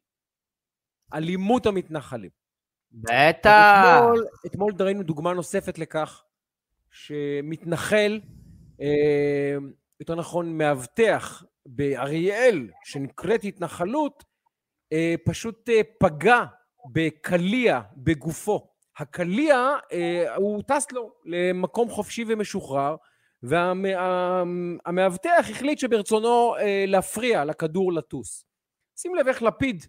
אלימות המתנחלים. בטח. אתמול, אתמול ראינו דוגמה נוספת לכך שמתנחל, אה, יותר נכון מאבטח באריאל, שנקראת התנחלות, אה, פשוט אה, פגע בקליע בגופו. הקליע, אה, הוא טס לו למקום חופשי ומשוחרר, והמאבטח החליט שברצונו אה, להפריע לכדור לטוס. שים לב איך לפיד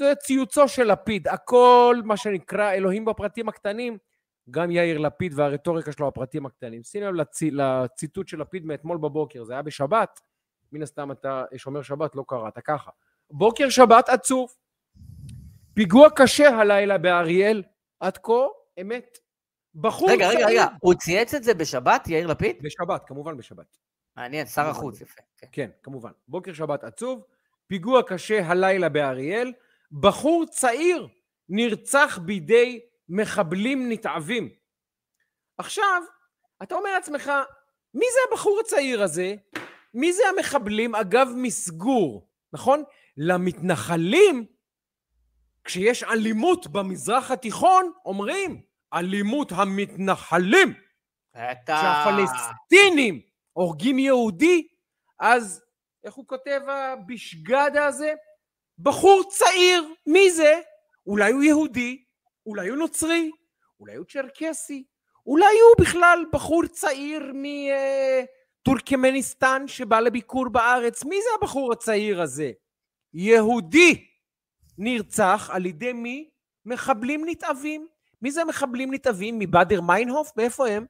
זה ציוצו של לפיד, הכל מה שנקרא אלוהים בפרטים הקטנים, גם יאיר לפיד והרטוריקה שלו בפרטים הקטנים. שים לב לצ... לציטוט של לפיד מאתמול בבוקר, זה היה בשבת, מן הסתם אתה שומר שבת, לא קראת ככה. בוקר שבת עצוב, פיגוע קשה הלילה באריאל, עד כה אמת. בחור רגע, רגע, רגע, הוא צייץ את זה בשבת, יאיר לפיד? בשבת, כמובן בשבת. מעניין, שר החוץ, יפה. כן. כן, כמובן. בוקר שבת עצוב, פיגוע קשה הלילה באריאל, בחור צעיר נרצח בידי מחבלים נתעבים. עכשיו, אתה אומר לעצמך, מי זה הבחור הצעיר הזה? מי זה המחבלים? אגב, מסגור, נכון? למתנחלים, כשיש אלימות במזרח התיכון, אומרים, אלימות המתנחלים. בטח. כשהפלסטינים הורגים יהודי, אז איך הוא כותב הבשגדה הזה? בחור צעיר, מי זה? אולי הוא יהודי, אולי הוא נוצרי, אולי הוא צ'רקסי, אולי הוא בכלל בחור צעיר מטורקמניסטן שבא לביקור בארץ. מי זה הבחור הצעיר הזה? יהודי נרצח על ידי מי? מחבלים נתעבים. מי זה מחבלים נתעבים? מבאדר מיינהוף? מאיפה הם?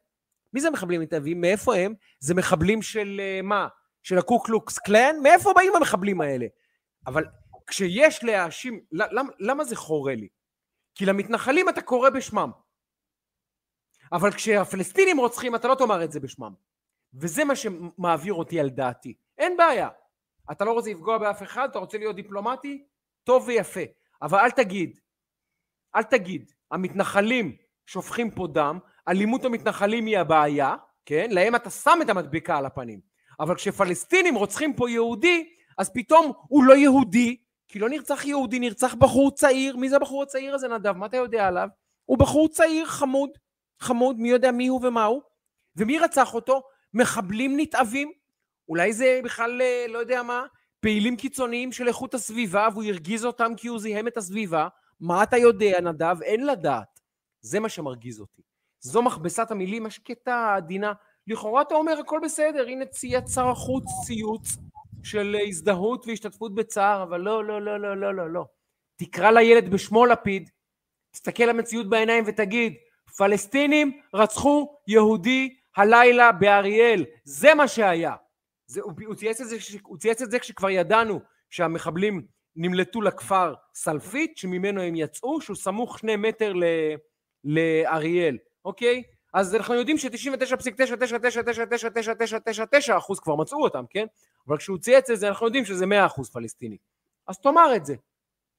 מי זה מחבלים נתעבים? מאיפה הם? זה מחבלים של אה, מה? של הקוקלוקס קלן? מאיפה באים המחבלים האלה? אבל כשיש להאשים, למה, למה זה חורה לי? כי למתנחלים אתה קורא בשמם. אבל כשהפלסטינים רוצחים אתה לא תאמר את זה בשמם. וזה מה שמעביר אותי על דעתי. אין בעיה. אתה לא רוצה לפגוע באף אחד, אתה רוצה להיות דיפלומטי? טוב ויפה. אבל אל תגיד, אל תגיד, המתנחלים שופכים פה דם, אלימות המתנחלים היא הבעיה, כן? להם אתה שם את המדבקה על הפנים. אבל כשפלסטינים רוצחים פה יהודי, אז פתאום הוא לא יהודי, כי לא נרצח יהודי, נרצח בחור צעיר. מי זה הבחור הצעיר הזה, נדב? מה אתה יודע עליו? הוא בחור צעיר, חמוד, חמוד, מי יודע מי הוא ומה הוא? ומי רצח אותו? מחבלים נתעבים? אולי זה בכלל, אה, לא יודע מה, פעילים קיצוניים של איכות הסביבה, והוא הרגיז אותם כי הוא זיהם את הסביבה. מה אתה יודע, נדב? אין לדעת. זה מה שמרגיז אותי. זו מכבסת המילים השקטה, העדינה. לכאורה אתה אומר, הכל בסדר, הנה צייץ שר החוץ ציוץ של הזדהות והשתתפות בצער, אבל לא, לא, לא, לא, לא, לא, לא. תקרא לילד בשמו לפיד, תסתכל למציאות בעיניים ותגיד, פלסטינים רצחו יהודי הלילה באריאל, זה מה שהיה. זה, הוא, הוא, צייץ זה, הוא צייץ את זה כשכבר ידענו שהמחבלים נמלטו לכפר סלפית, שממנו הם יצאו, שהוא סמוך שני מטר ל, לאריאל, אוקיי? אז אנחנו יודעים ש-99.999999999 אחוז כבר מצאו אותם, כן? אבל כשהוא צייץ את זה אנחנו יודעים שזה 100 אחוז פלסטיני. אז תאמר את זה.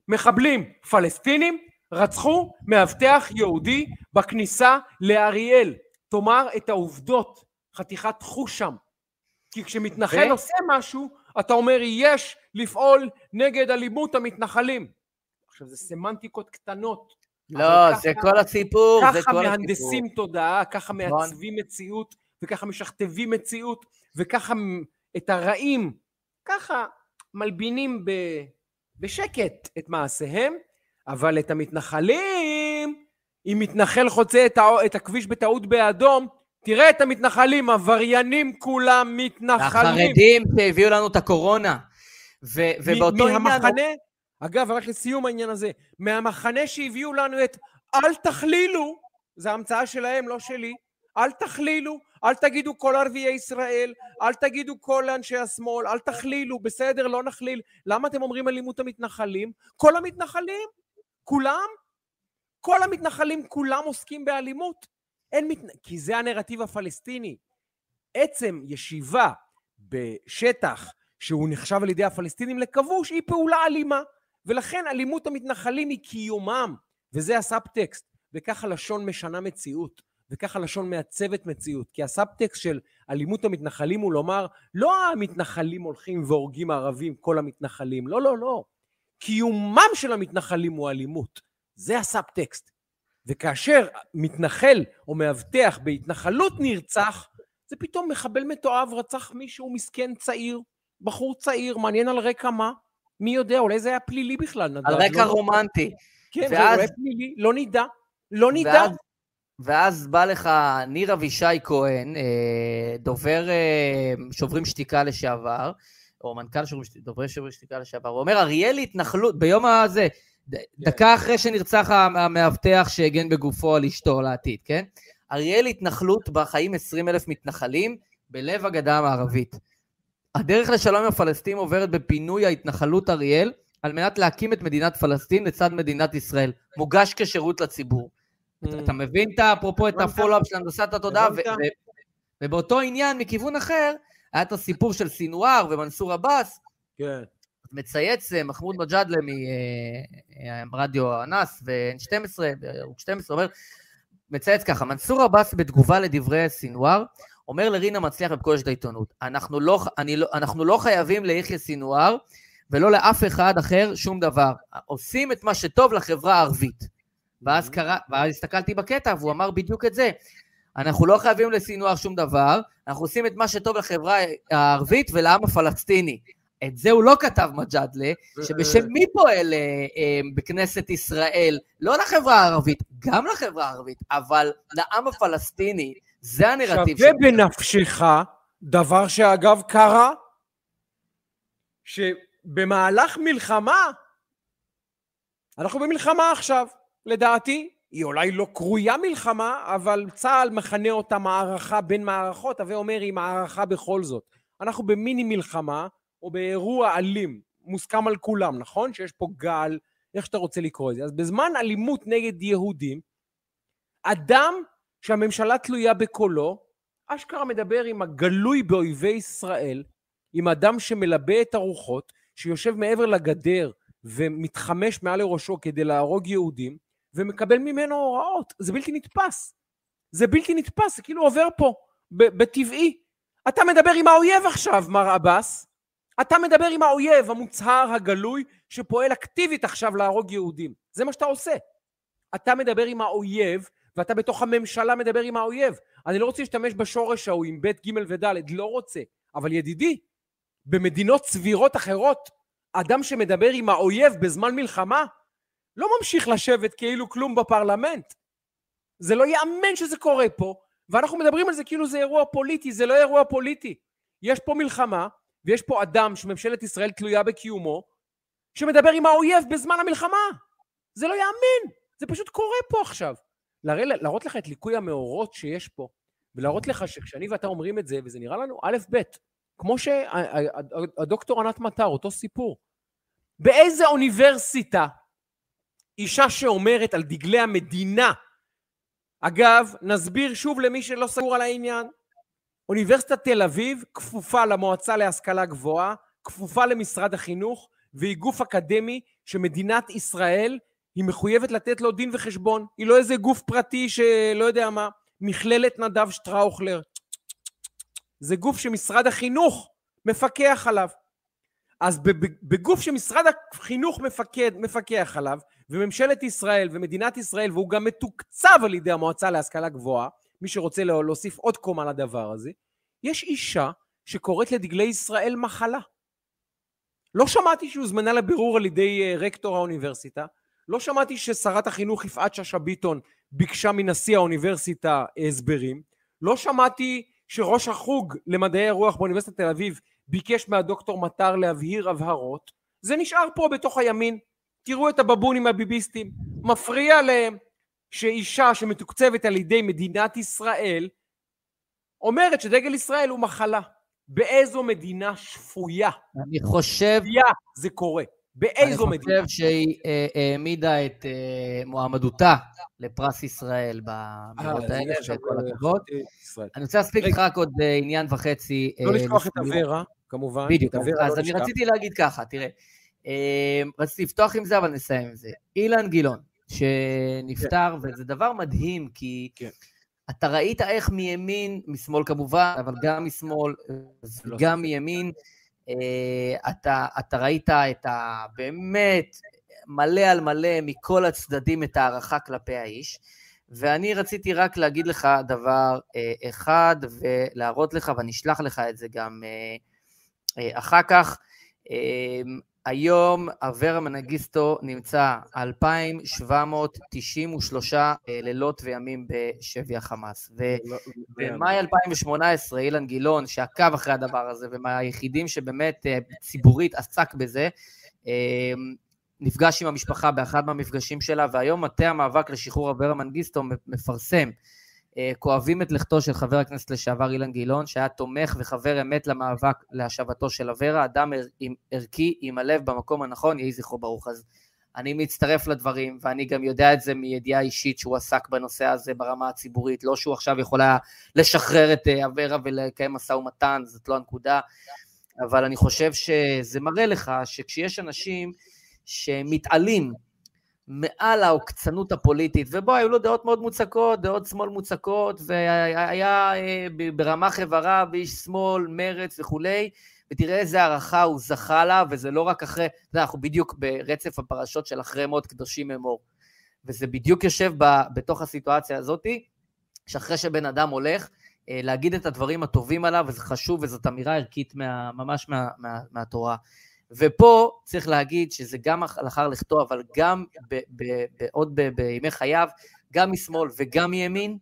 מחבלים פלסטינים רצחו מאבטח יהודי בכניסה לאריאל. תאמר את העובדות, חתיכת חוש שם. כי כשמתנחל ו... עושה משהו, אתה אומר יש לפעול נגד אלימות המתנחלים. עכשיו זה סמנטיקות קטנות, לא, זה כל הסיפור, זה כל הסיפור. ככה מהנדסים תודעה, ככה נכון. מעצבים מציאות, וככה משכתבים מציאות, וככה את הרעים, ככה מלבינים ב, בשקט את מעשיהם, אבל את המתנחלים, אם מתנחל חוצה את, ה, את הכביש בטעות באדום, תראה את המתנחלים, עבריינים כולם מתנחלים. החרדים שהביאו לנו את הקורונה. ו, ובאותו עניין... מהמחנה, אגב, רק לסיום העניין הזה, מהמחנה שהביאו לנו את אל תכלילו, זו המצאה שלהם, לא שלי, אל תכלילו, אל תגידו כל ערביי ישראל, אל תגידו כל אנשי השמאל, אל תכלילו, בסדר, לא נכליל. למה אתם אומרים אלימות המתנחלים? כל המתנחלים, כולם, כל המתנחלים כולם עוסקים באלימות. אין מת... כי זה הנרטיב הפלסטיני. עצם ישיבה בשטח שהוא נחשב על ידי הפלסטינים לכבוש היא פעולה אלימה. ולכן אלימות המתנחלים היא קיומם, וזה הסאבטקסט, וככה לשון משנה מציאות, וככה לשון מעצבת מציאות, כי הסאבטקסט של אלימות המתנחלים הוא לומר, לא המתנחלים הולכים והורגים ערבים, כל המתנחלים, לא, לא, לא. קיומם של המתנחלים הוא אלימות, זה הסאבטקסט. וכאשר מתנחל או מאבטח בהתנחלות נרצח, זה פתאום מחבל מתועב רצח מישהו מסכן צעיר, בחור צעיר, מעניין על רקע מה? מי יודע, אולי זה היה פלילי בכלל, נדב. על רקע לא... רומנטי. כן, ואז... זה אולי פלילי, לא נדע. לא נדע. ואז, ואז בא לך ניר אבישי כהן, אה, דובר אה, שוברים שתיקה לשעבר, או מנכ"ל שוברים שתיקה, דוברי שוברים שתיקה לשעבר, הוא אומר, אריאל התנחלות, ביום הזה, כן. דקה אחרי שנרצח המאבטח שהגן בגופו על אשתו לעתיד, כן? אריאל התנחלות בחיים 20 אלף מתנחלים בלב הגדה המערבית. הדרך לשלום עם הפלסטינים עוברת בפינוי ההתנחלות אריאל על מנת להקים את מדינת פלסטין לצד מדינת ישראל. מוגש כשירות לציבור. Mm. אתה מבין את אפרופו את הפולו-אפ של הנדסת התודעה? ובאותו עניין, מכיוון אחר, היה את הסיפור של סינואר ומנסור עבאס. כן. מצייץ אה, מחמוד מג'אדלה מרדיו אה, אנס ו-N12, בערוץ 12, אומר, מצייץ ככה, מנסור עבאס בתגובה לדברי סינואר, אומר לרינה מצליח בפגוש את העיתונות, אנחנו לא, לא, אנחנו לא חייבים ליחיא סינואר ולא לאף אחד אחר שום דבר. עושים את מה שטוב לחברה הערבית. ואז, קרא, ואז הסתכלתי בקטע והוא אמר בדיוק את זה. אנחנו לא חייבים לסינואר שום דבר, אנחנו עושים את מה שטוב לחברה הערבית ולעם הפלסטיני. את זה הוא לא כתב מג'אדלה, שבשם מי פועל אה, אה, בכנסת ישראל, לא לחברה הערבית, גם לחברה הערבית, אבל לעם הפלסטיני, זה הנרטיב שווה בנפשך, דבר שאגב קרה, שבמהלך מלחמה, אנחנו במלחמה עכשיו, לדעתי, היא אולי לא קרויה מלחמה, אבל צה"ל מכנה אותה מערכה בין מערכות, הווה אומר היא מערכה בכל זאת. אנחנו במיני מלחמה, או באירוע אלים, מוסכם על כולם, נכון? שיש פה גל, איך שאתה רוצה לקרוא את זה. אז בזמן אלימות נגד יהודים, אדם שהממשלה תלויה בקולו, אשכרה מדבר עם הגלוי באויבי ישראל, עם אדם שמלבה את הרוחות, שיושב מעבר לגדר ומתחמש מעל לראשו כדי להרוג יהודים, ומקבל ממנו הוראות. זה בלתי נתפס. זה בלתי נתפס, זה כאילו עובר פה, בטבעי. אתה מדבר עם האויב עכשיו, מר עבאס. אתה מדבר עם האויב המוצהר, הגלוי, שפועל אקטיבית עכשיו להרוג יהודים. זה מה שאתה עושה. אתה מדבר עם האויב, ואתה בתוך הממשלה מדבר עם האויב. אני לא רוצה להשתמש בשורש ההוא עם ב', ג' וד', לא רוצה. אבל ידידי, במדינות סבירות אחרות, אדם שמדבר עם האויב בזמן מלחמה, לא ממשיך לשבת כאילו כלום בפרלמנט. זה לא ייאמן שזה קורה פה, ואנחנו מדברים על זה כאילו זה אירוע פוליטי, זה לא אירוע פוליטי. יש פה מלחמה, ויש פה אדם שממשלת ישראל תלויה בקיומו, שמדבר עם האויב בזמן המלחמה. זה לא ייאמן, זה פשוט קורה פה עכשיו. להרא, להראות לך את ליקוי המאורות שיש פה, ולהראות לך שכשאני ואתה אומרים את זה, וזה נראה לנו א' ב', כמו שהדוקטור ענת מטר, אותו סיפור. באיזה אוניברסיטה אישה שאומרת על דגלי המדינה, אגב, נסביר שוב למי שלא סגור על העניין, אוניברסיטת תל אביב כפופה למועצה להשכלה גבוהה, כפופה למשרד החינוך, והיא גוף אקדמי שמדינת ישראל היא מחויבת לתת לו דין וחשבון. היא לא איזה גוף פרטי שלא יודע מה, מכללת נדב שטראוכלר. זה גוף שמשרד החינוך מפקח עליו. אז בגוף שמשרד החינוך מפקד, מפקח עליו, וממשלת ישראל ומדינת ישראל, והוא גם מתוקצב על ידי המועצה להשכלה גבוהה, מי שרוצה להוסיף עוד קומה לדבר הזה, יש אישה שקוראת לדגלי ישראל מחלה. לא שמעתי שהוזמנה לבירור על ידי אה, רקטור האוניברסיטה, לא שמעתי ששרת החינוך יפעת שאשא ביטון ביקשה מנשיא האוניברסיטה הסברים, לא שמעתי שראש החוג למדעי הרוח באוניברסיטת תל אביב ביקש מהדוקטור מטר להבהיר הבהרות, זה נשאר פה בתוך הימין. תראו את הבבונים הביביסטים, מפריע להם שאישה שמתוקצבת על ידי מדינת ישראל אומרת שדגל ישראל הוא מחלה. באיזו מדינה שפויה? אני חושב... שפויה זה קורה. באיזו מדינה? אני חושב שהיא אה, העמידה את אה, מועמדותה לפרס ישראל באמירות אה, האלה, וכל הכבוד. אני רוצה להספיק לך רק עוד עניין וחצי. לא לשכוח את אברה, כמובן. בדיוק, אז לא אני רציתי להגיד ככה, תראה, רציתי לפתוח עם זה, אבל נסיים עם זה. אילן גילאון, שנפטר, כן. וזה דבר מדהים, כי כן. אתה ראית איך מימין, משמאל כמובן, אבל גם משמאל לא וגם מימין, אתה, אתה ראית את ה... באמת מלא על מלא מכל הצדדים את ההערכה כלפי האיש. ואני רציתי רק להגיד לך דבר אה, אחד ולהראות לך, ואני אשלח לך את זה גם אה, אחר כך. היום אברה מנגיסטו נמצא 2,793 אה, לילות וימים בשבי החמאס. ובמאי 2018 אילן גילאון, שעקב אחרי הדבר הזה, ומהיחידים שבאמת אה, ציבורית עסק בזה, אה, נפגש עם המשפחה באחד מהמפגשים שלה, והיום מטה המאבק לשחרור אברה מנגיסטו מפרסם כואבים את לכתו של חבר הכנסת לשעבר אילן גילאון, שהיה תומך וחבר אמת למאבק להשבתו של אברה, אדם ערכי, עם הלב במקום הנכון, יהי זכרו ברוך. אז אני מצטרף לדברים, ואני גם יודע את זה מידיעה אישית שהוא עסק בנושא הזה ברמה הציבורית, לא שהוא עכשיו יכול היה לשחרר את אה, אברה ולקיים משא ומתן, זאת לא הנקודה, אבל אני חושב שזה מראה לך שכשיש אנשים שמתעלים מעל העוקצנות הפוליטית, ובו היו לו דעות מאוד מוצקות, דעות שמאל מוצקות, והיה אה, ברמה חברה ואיש שמאל, מרץ וכולי, ותראה איזה הערכה הוא זכה לה, וזה לא רק אחרי, אתה יודע, אנחנו בדיוק ברצף הפרשות של אחרי מות קדושים אמור, וזה בדיוק יושב ב, בתוך הסיטואציה הזאתי, שאחרי שבן אדם הולך, אה, להגיד את הדברים הטובים עליו, וזה חשוב, וזאת אמירה ערכית מה, ממש מה, מה, מהתורה. ופה צריך להגיד שזה גם לאחר לכתו, אבל גם עוד בימי חייו, גם משמאל וגם מימין,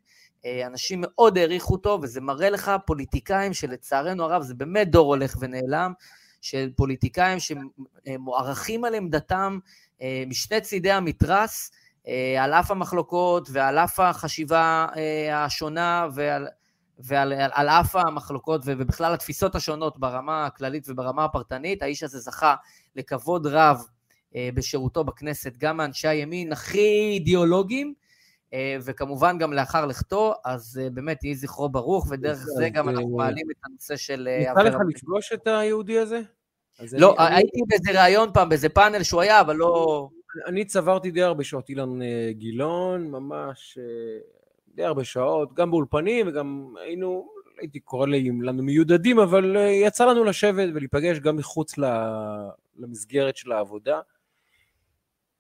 אה, אנשים מאוד העריכו אותו, וזה מראה לך פוליטיקאים שלצערנו הרב, זה באמת דור הולך ונעלם, של פוליטיקאים שמוערכים על עמדתם אה, משני צידי המתרס, אה, על אף המחלוקות ועל אף החשיבה השונה ועל, ועל על, על אף המחלוקות ובכלל התפיסות השונות ברמה הכללית וברמה הפרטנית, האיש הזה זכה לכבוד רב בשירותו בכנסת, גם מאנשי הימין הכי אידיאולוגיים, אה, וכמובן גם לאחר לכתו, אז אה, באמת יהי זכרו ברוך, ודרך זה גם אנחנו מעלים את הנושא של... אה, יצא לך לפגוש את היהודי הזה? לא, הייתי באיזה ראיון פעם, באיזה פאנל שהוא היה, אבל לא... אני צברתי די הרבה שעות, אילן גילון, ממש די הרבה שעות, גם באולפנים וגם היינו, הייתי קורא לנו מיודדים, אבל יצא לנו לשבת ולהיפגש גם מחוץ למסגרת של העבודה.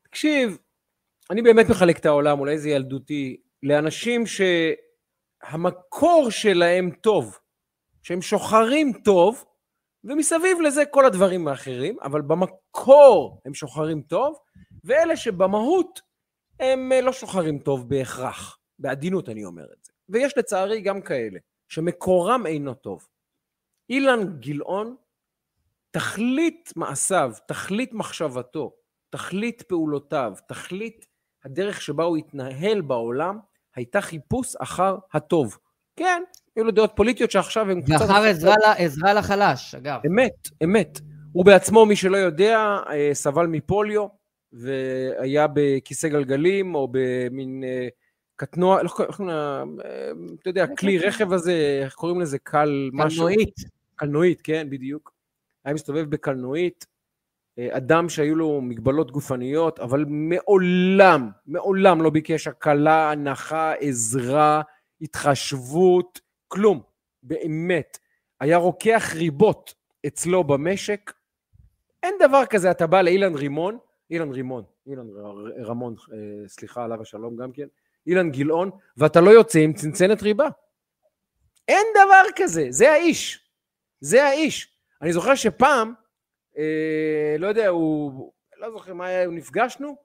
תקשיב, אני באמת מחלק את העולם, אולי זה ילדותי, לאנשים שהמקור שלהם טוב, שהם שוחרים טוב, ומסביב לזה כל הדברים האחרים, אבל במקור הם שוחרים טוב, ואלה שבמהות הם לא שוחרים טוב בהכרח, בעדינות אני אומר את זה. ויש לצערי גם כאלה, שמקורם אינו טוב. אילן גילאון, תכלית מעשיו, תכלית מחשבתו, תכלית פעולותיו, תכלית הדרך שבה הוא התנהל בעולם הייתה חיפוש אחר הטוב. כן, היו לו דעות פוליטיות שעכשיו הם קצת... ואחר עזרה, עזרה לחלש, אגב. אמת, אמת. הוא בעצמו, מי שלא יודע, אה, סבל מפוליו, והיה בכיסא גלגלים, או במין אה, קטנוע, לא קוראים לה, אתה יודע, כלי רכב הזה, איך קוראים לזה? קל משהו. קלנועית. קלנועית, כן, בדיוק. היה מסתובב בקלנועית, אה, אדם שהיו לו מגבלות גופניות, אבל מעולם, מעולם לא ביקש הקלה, הנחה, עזרה, התחשבות, כלום, באמת. היה רוקח ריבות אצלו במשק. אין דבר כזה, אתה בא לאילן רימון, אילן רימון, אילן רמון, אה, סליחה עליו השלום גם כן, אילן גילאון, ואתה לא יוצא עם צנצנת ריבה. אין דבר כזה, זה האיש. זה האיש. אני זוכר שפעם, אה, לא יודע, הוא, לא זוכר מה היה, נפגשנו,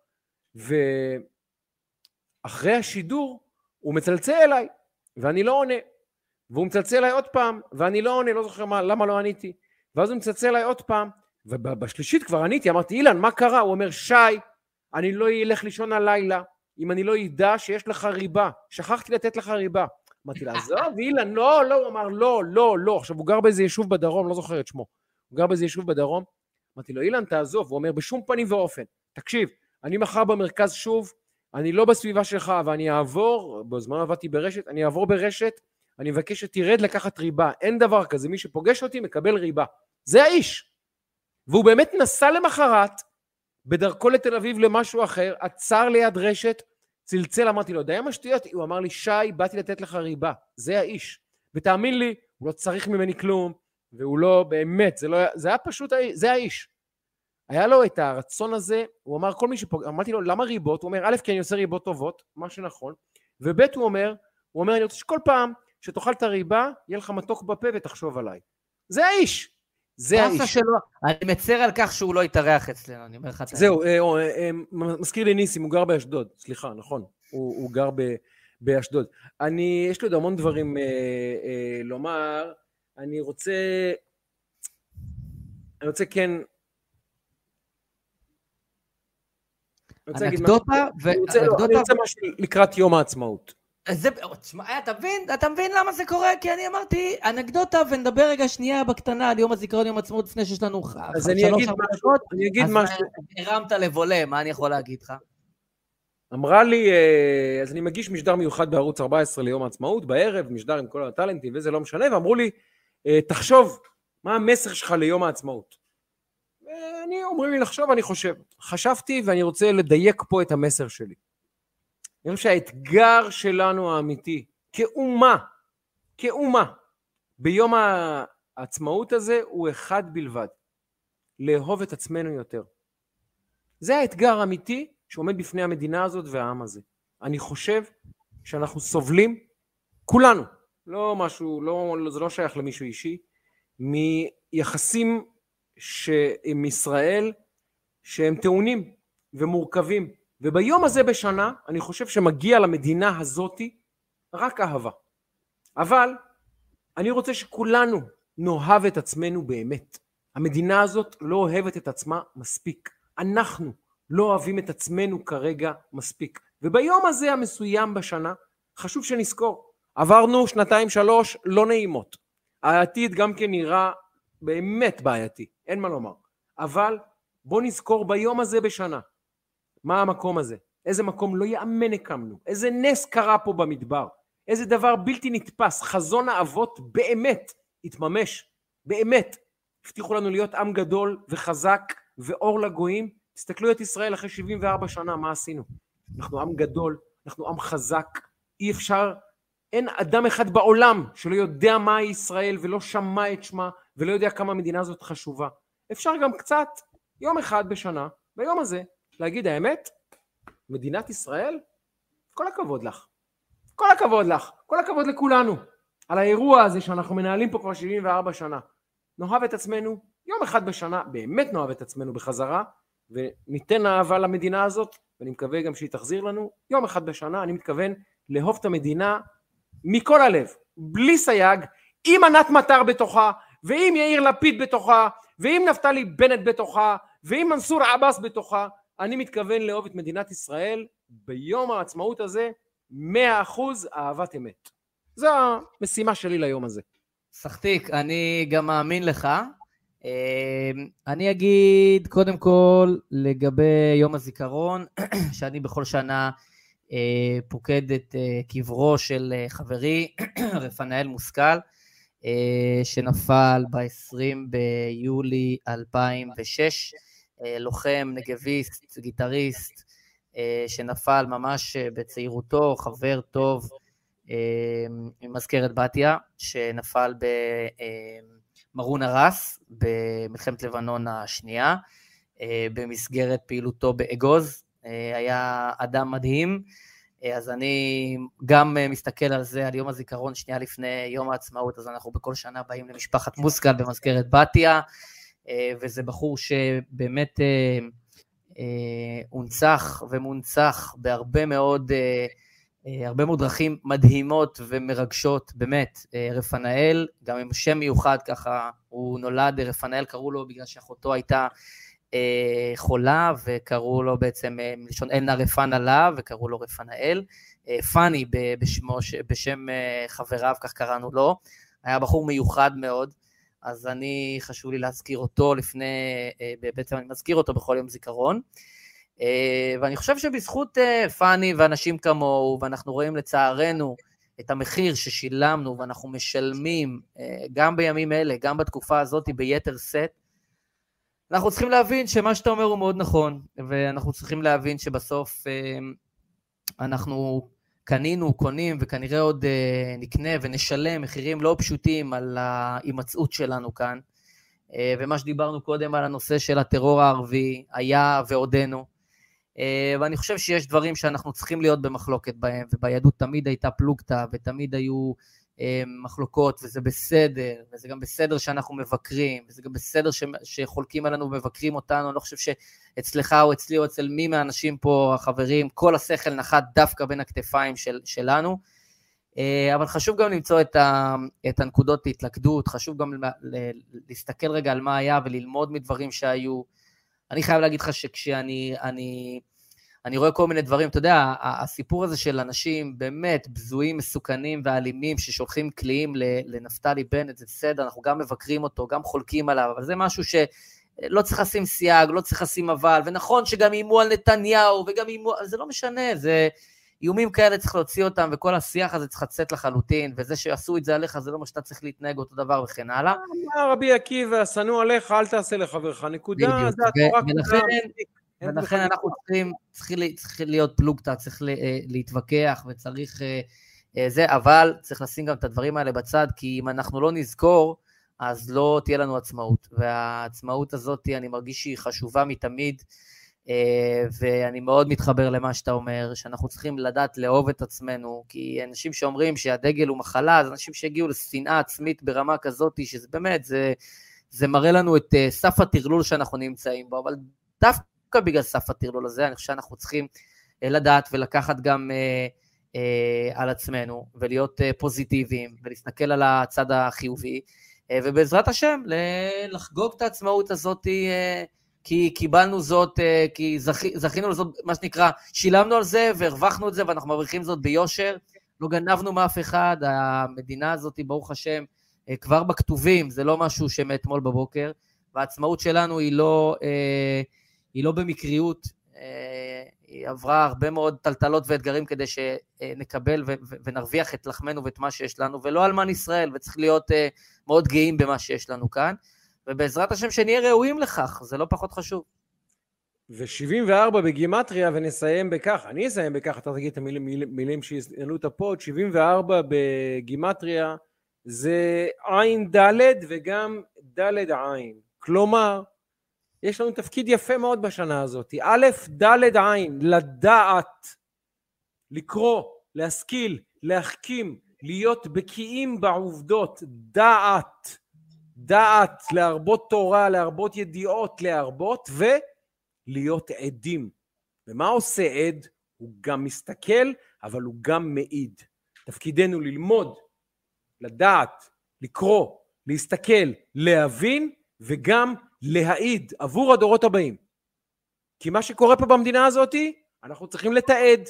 ואחרי השידור הוא מצלצל אליי, ואני לא עונה. והוא מצלצל אליי עוד פעם, ואני לא עונה, לא זוכר מה, למה לא עניתי. ואז הוא מצלצל אליי עוד פעם, ובשלישית כבר עניתי, אמרתי, אילן, מה קרה? הוא אומר, שי, אני לא אלך לישון הלילה אם אני לא אדע שיש לך ריבה. שכחתי לתת לך ריבה. אמרתי לה, עזוב, אילן, לא, לא, הוא אמר, לא, לא, לא. עכשיו, הוא גר באיזה יישוב בדרום, לא זוכר את שמו. הוא גר באיזה יישוב בדרום, אמרתי לו, אילן, תעזוב. הוא אומר, בשום פנים ואופן. תקשיב, אני מחר במרכז שוב, אני לא בסביבה שלך, ואני אעבור, בזמן עבדתי ברשת, אני אעבור ברשת, אני מבקש שתרד לקחת ריבה. אין דבר כזה, מי שפוגש אותי מקבל ריבה. זה האיש. והוא באמת נסע למחרת, בדרכו לתל אביב למשהו אחר, עצר ליד רשת, צלצל, אמרתי לו, די עם השטויות? הוא אמר לי, שי, באתי לתת לך ריבה. זה האיש. ותאמין לי, הוא לא צריך ממני כלום, והוא לא, באמת, זה לא זה היה פשוט, זה האיש. היה לו את הרצון הזה, הוא אמר כל מי שפוגע, אמרתי לו למה ריבות? הוא אומר א' כי אני עושה ריבות טובות, מה שנכון, וב' הוא אומר, הוא אומר אני רוצה שכל פעם שתאכל את הריבה יהיה לך מתוק בפה ותחשוב עליי. זה האיש. זה האיש. שלו, אני מצר על כך שהוא לא התארח אצלנו, אני אומר לך את זה. זהו, אה, אה, אה, מזכיר לי ניסים, הוא גר באשדוד, סליחה, נכון, הוא, הוא גר ב, באשדוד. אני, יש לי עוד המון דברים אה, אה, לומר, אני רוצה, אני רוצה כן... אנקדוטה ו... אני רוצה משהו לקראת יום העצמאות. זה, תשמע, אתה מבין, אתה מבין למה זה קורה? כי אני אמרתי, אנקדוטה, ונדבר רגע שנייה בקטנה על יום הזיכרון, יום העצמאות, לפני שיש לנו אז אני אגיד משהו, אני אגיד משהו. אז הרמת לבולה, מה אני יכול להגיד לך? אמרה לי, אה, אז אני מגיש משדר מיוחד בערוץ 14 ליום העצמאות, בערב, משדר עם כל הטאלנטים, וזה לא משנה, ואמרו לי, אה, תחשוב, מה המסר שלך ליום העצמאות? ואני, אומרים לי לחשוב, אני חושב. חשבתי ואני רוצה לדייק פה את המסר שלי. אני חושב שהאתגר שלנו האמיתי, כאומה, כאומה, ביום העצמאות הזה הוא אחד בלבד, לאהוב את עצמנו יותר. זה האתגר האמיתי שעומד בפני המדינה הזאת והעם הזה. אני חושב שאנחנו סובלים כולנו, לא משהו, לא, זה לא שייך למישהו אישי, מיחסים ש... עם ישראל שהם טעונים ומורכבים. וביום הזה בשנה אני חושב שמגיע למדינה הזאתי רק אהבה. אבל אני רוצה שכולנו נאהב את עצמנו באמת. המדינה הזאת לא אוהבת את עצמה מספיק. אנחנו לא אוהבים את עצמנו כרגע מספיק. וביום הזה המסוים בשנה חשוב שנזכור. עברנו שנתיים שלוש לא נעימות. העתיד גם כן נראה באמת בעייתי, אין מה לומר. אבל בוא נזכור ביום הזה בשנה מה המקום הזה, איזה מקום לא יאמן הקמנו, איזה נס קרה פה במדבר, איזה דבר בלתי נתפס, חזון האבות באמת התממש, באמת. הבטיחו לנו להיות עם גדול וחזק ואור לגויים. תסתכלו את ישראל אחרי 74 שנה, מה עשינו? אנחנו עם גדול, אנחנו עם חזק, אי אפשר, אין אדם אחד בעולם שלא יודע מהי ישראל ולא שמע את שמה ולא יודע כמה המדינה הזאת חשובה. אפשר גם קצת, יום אחד בשנה, ביום הזה, להגיד האמת, מדינת ישראל, כל הכבוד לך. כל הכבוד לך, כל הכבוד לכולנו, על האירוע הזה שאנחנו מנהלים פה כבר 74 שנה. נאהב את עצמנו, יום אחד בשנה, באמת נאהב את עצמנו בחזרה, וניתן אהבה למדינה הזאת, ואני מקווה גם שהיא תחזיר לנו, יום אחד בשנה, אני מתכוון לאהוב את המדינה מכל הלב, בלי סייג, עם ענת מטר בתוכה, ועם יאיר לפיד בתוכה, ועם נפתלי בנט בתוכה, ועם מנסור עבאס בתוכה, אני מתכוון לאהוב את מדינת ישראל ביום העצמאות הזה, מאה אחוז אהבת אמת. זו המשימה שלי ליום הזה. סחטיק, אני גם מאמין לך. אמ, אני אגיד קודם כל לגבי יום הזיכרון, שאני בכל שנה אה, פוקד את אה, קברו של אה, חברי, רפנאל מושכל, שנפל ב-20 ביולי 2006, לוחם, נגביסט, גיטריסט, שנפל ממש בצעירותו, חבר טוב ממזכרת בתיה, שנפל במרון הרס במלחמת לבנון השנייה, במסגרת פעילותו באגוז, היה אדם מדהים, אז אני גם מסתכל על זה, על יום הזיכרון שנייה לפני יום העצמאות, אז אנחנו בכל שנה באים למשפחת מוסקל במזכרת בתיה, וזה בחור שבאמת הונצח ומונצח בהרבה מאוד אה, הרבה מאוד דרכים מדהימות ומרגשות, באמת. אה, רפנאל, גם עם שם מיוחד ככה, הוא נולד רפנאל, קראו לו בגלל שאחותו הייתה אה, חולה, וקראו לו בעצם מלשון אלנה רפנה לה, וקראו לו רפנאל. פאני בשמו, בשם חבריו, כך קראנו לו. היה בחור מיוחד מאוד, אז אני, חשוב לי להזכיר אותו לפני, בעצם אני מזכיר אותו בכל יום זיכרון. אה, ואני חושב שבזכות אה, פאני ואנשים כמוהו, ואנחנו רואים לצערנו את המחיר ששילמנו ואנחנו משלמים אה, גם בימים אלה, גם בתקופה הזאת ביתר שאת, אנחנו צריכים להבין שמה שאתה אומר הוא מאוד נכון, ואנחנו צריכים להבין שבסוף אנחנו קנינו, קונים, וכנראה עוד נקנה ונשלם מחירים לא פשוטים על ההימצאות שלנו כאן. ומה שדיברנו קודם על הנושא של הטרור הערבי היה ועודנו. אה, ואני חושב שיש דברים שאנחנו צריכים להיות במחלוקת בהם, וביהדות תמיד הייתה פלוגתא, ותמיד היו אה, מחלוקות, וזה בסדר, וזה גם בסדר שאנחנו מבקרים, וזה גם בסדר ש, שחולקים עלינו ומבקרים אותנו, אני לא חושב שאצלך או אצלי או אצל מי מהאנשים פה, החברים, כל השכל נחת דווקא בין הכתפיים של, שלנו. אה, אבל חשוב גם למצוא את, ה, את הנקודות להתלכדות, חשוב גם להסתכל רגע על מה היה וללמוד מדברים שהיו. אני חייב להגיד לך שכשאני אני, אני רואה כל מיני דברים, אתה יודע, הסיפור הזה של אנשים באמת בזויים, מסוכנים ואלימים, ששולחים קליעים לנפתלי בנט, זה בסדר, אנחנו גם מבקרים אותו, גם חולקים עליו, אבל זה משהו שלא צריך לשים סייג, לא צריך לשים אבל, ונכון שגם איימו על נתניהו, וגם איימו, זה לא משנה, זה... איומים כאלה צריך להוציא אותם, וכל השיח הזה צריך לצאת לחלוטין, וזה שעשו את זה עליך זה לא מה שאתה צריך להתנהג אותו דבר וכן הלאה. אמר רבי עקיבא, שנוא עליך, אל תעשה לחברך, נקודה, זה התורה ולכן אנחנו צריכים, צריכים, צריכים להיות פלוגתא, צריך אה, להתווכח וצריך אה, אה, זה, אבל צריך לשים גם את הדברים האלה בצד, כי אם אנחנו לא נזכור, אז לא תהיה לנו עצמאות. והעצמאות הזאת, אני מרגיש שהיא חשובה מתמיד. ואני מאוד מתחבר למה שאתה אומר, שאנחנו צריכים לדעת לאהוב את עצמנו, כי אנשים שאומרים שהדגל הוא מחלה, זה אנשים שהגיעו לשנאה עצמית ברמה כזאת, שזה באמת, זה, זה מראה לנו את סף הטרלול שאנחנו נמצאים בו, אבל דווקא בגלל סף הטרלול הזה, אני חושב שאנחנו צריכים אה, לדעת ולקחת גם על עצמנו, ולהיות פוזיטיביים, ולהסתכל על הצד החיובי, ובעזרת השם, לחגוג את העצמאות הזאת כי קיבלנו זאת, אה, כי זכ, זכינו לזאת, מה שנקרא, שילמנו על זה והרווחנו את זה ואנחנו מרוויחים זאת ביושר. לא גנבנו מאף אחד, המדינה הזאת, ברוך השם, אה, כבר בכתובים, זה לא משהו שמאתמול בבוקר, והעצמאות שלנו היא לא, אה, היא לא במקריות, היא עברה הרבה מאוד טלטלות ואתגרים כדי שנקבל ונרוויח את לחמנו ואת מה שיש לנו, ולא אלמן ישראל, וצריך להיות מאוד גאים במה שיש לנו כאן. ובעזרת השם שנהיה ראויים לכך, זה לא פחות חשוב. ו-74 בגימטריה, ונסיים בכך, אני אסיים בכך, אתה תגיד את המילים מילים שיעלו את הפוד, 74 בגימטריה זה עין דלת וגם דלת עין. כלומר, יש לנו תפקיד יפה מאוד בשנה הזאת. א', דלת עין, לדעת, לקרוא, להשכיל, להחכים, להיות בקיאים בעובדות, דעת. דעת, להרבות תורה, להרבות ידיעות, להרבות, ולהיות עדים. ומה עושה עד? הוא גם מסתכל, אבל הוא גם מעיד. תפקידנו ללמוד, לדעת, לקרוא, להסתכל, להבין, וגם להעיד עבור הדורות הבאים. כי מה שקורה פה במדינה הזאת, אנחנו צריכים לתעד.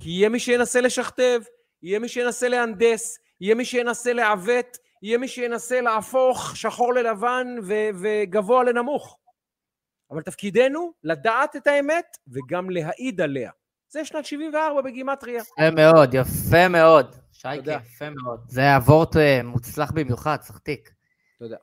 כי יהיה מי שינסה לשכתב, יהיה מי שינסה להנדס, יהיה מי שינסה לעוות, יהיה מי שינסה להפוך שחור ללבן ו- וגבוה לנמוך. אבל תפקידנו לדעת את האמת וגם להעיד עליה. זה שנת 74 בגימטריה. יפה מאוד, יפה מאוד. שייקה, יפה מאוד. זה אבורט אה, מוצלח במיוחד, סחטיק. תודה.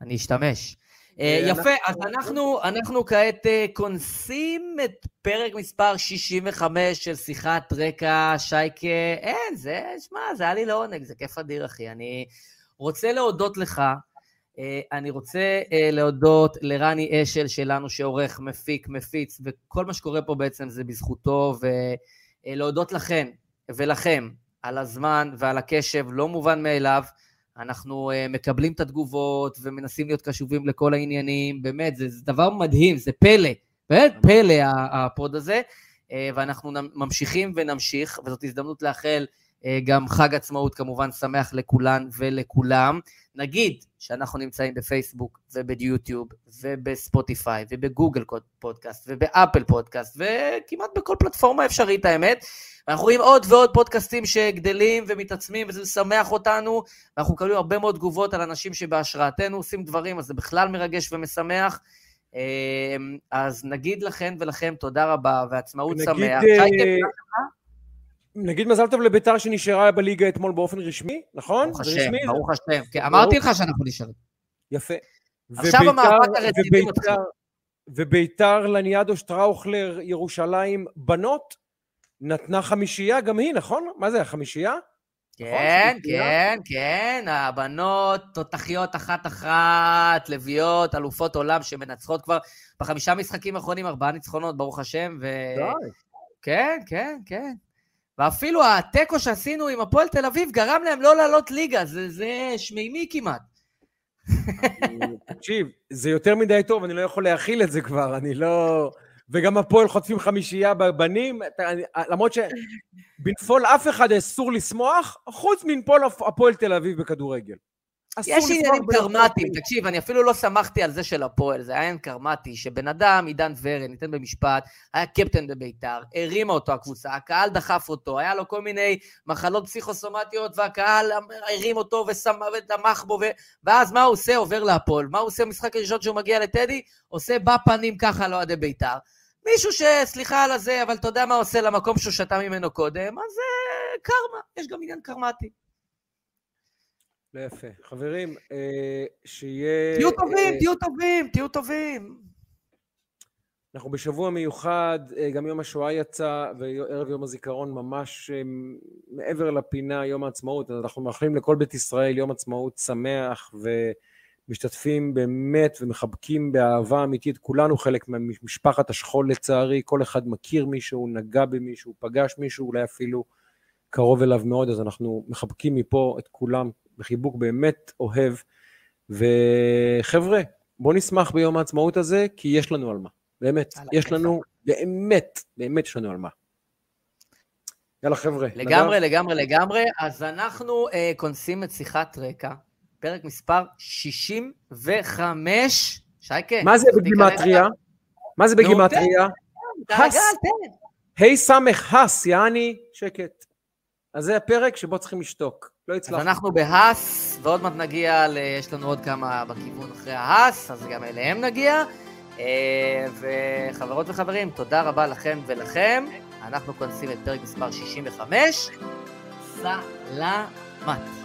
אני אשתמש. אה, יפה, אז אנחנו, אנחנו כעת אה, כונסים את פרק מספר 65 של שיחת רקע, שייקה. אין, זה, שמע, זה היה לי לעונג, זה כיף אדיר, אחי. אני רוצה להודות לך, אה, אני רוצה להודות לרני אשל שלנו, שעורך, מפיק, מפיץ, וכל מה שקורה פה בעצם זה בזכותו, ולהודות לכן ולכם על הזמן ועל הקשב, לא מובן מאליו. אנחנו אה, מקבלים את התגובות ומנסים להיות קשובים לכל העניינים, באמת, זה, זה דבר מדהים, זה פלא, באמת פלא ה pod הזה, אה, ואנחנו ממשיכים ונמשיך, וזאת הזדמנות לאחל אה, גם חג עצמאות כמובן שמח לכולן ולכולם. נגיד שאנחנו נמצאים בפייסבוק וביוטיוב ובספוטיפיי ובגוגל פודקאסט ובאפל פודקאסט וכמעט בכל פלטפורמה אפשרית האמת. ואנחנו רואים עוד ועוד פודקאסטים שגדלים ומתעצמים, וזה משמח אותנו, ואנחנו מקבלים הרבה מאוד תגובות על אנשים שבהשראתנו עושים דברים, אז זה בכלל מרגש ומשמח. אמ, אז נגיד לכן ולכם תודה רבה, ועצמאות נגיד, שמח. אה, נגיד מזל טוב לביתר שנשארה בליגה אתמול באופן רשמי, נכון? ברוך השם, ברוך השם. כן, אמרתי לך שאנחנו נשארים. יפה. עכשיו המאבק הרציני מתחיל. וביתר לניאדו שטראוכלר ירושלים בנות, נתנה חמישייה גם היא, נכון? מה זה, החמישייה? כן, נכון, כן, כן, הבנות תותחיות אחת-אחת, לביאות, אלופות עולם שמנצחות כבר בחמישה משחקים האחרונים, ארבעה ניצחונות, ברוך השם, ו... כן, כן, כן. ואפילו התיקו שעשינו עם הפועל תל אביב גרם להם לא לעלות ליגה, זה, זה שמימי כמעט. תקשיב, זה יותר מדי טוב, אני לא יכול להכיל את זה כבר, אני לא... וגם הפועל חוטפים חמישייה בבנים, למרות שבנפול אף אחד אסור לשמוח, חוץ מנפול הפועל תל אביב בכדורגל. יש עניינים קרמטיים, תקשיב, אני אפילו לא שמחתי על זה של הפועל, זה היה עניין קרמטי, שבן אדם, עידן ורן, ניתן במשפט, היה קפטן בביתר, הרימה אותו הקבוצה, הקהל דחף אותו, היה לו כל מיני מחלות פסיכוסומטיות, והקהל הרים אותו ותמך בו, ו... ואז מה הוא עושה? עובר להפועל. מה הוא עושה במשחק הראשון שהוא מגיע לטדי? עושה בפנים ככה לאוהדי ביתר. מישהו שסליחה על הזה, אבל אתה יודע מה עושה למקום שהוא שתה ממנו קודם, אז זה אה, קרמה, יש גם עניין קרמטי. לא יפה. חברים, אה, שיהיה... תהיו טובים, אה, תהיו טובים, תהיו טובים. אנחנו בשבוע מיוחד, גם יום השואה יצא, וערב יום הזיכרון ממש מעבר לפינה, יום העצמאות. אנחנו מאחלים לכל בית ישראל יום עצמאות שמח משתתפים באמת ומחבקים באהבה אמיתית, כולנו חלק ממשפחת השכול לצערי, כל אחד מכיר מישהו, נגע במישהו, פגש מישהו, אולי אפילו קרוב אליו מאוד, אז אנחנו מחבקים מפה את כולם בחיבוק באמת אוהב. וחבר'ה, בואו נשמח ביום העצמאות הזה, כי יש לנו על מה. באמת, יש לנו, באמת, באמת יש לנו על מה. יאללה חבר'ה. לגמרי, נדב? לגמרי, לגמרי. אז אנחנו uh, כונסים את שיחת רקע, פרק מספר 65. שייקה. מה זה בגימטריה? מה זה בגימטריה? הס. ה' סמך הס, יעני, שקט. אז זה הפרק שבו צריכים לשתוק. לא הצלחנו. אז אנחנו בהס, ועוד מעט נגיע, ל... יש לנו עוד כמה בכיוון אחרי ההס, אז גם אליהם נגיע. אה, וחברות וחברים, תודה רבה לכם ולכם. אנחנו כונסים את פרק מספר 65. סלמת.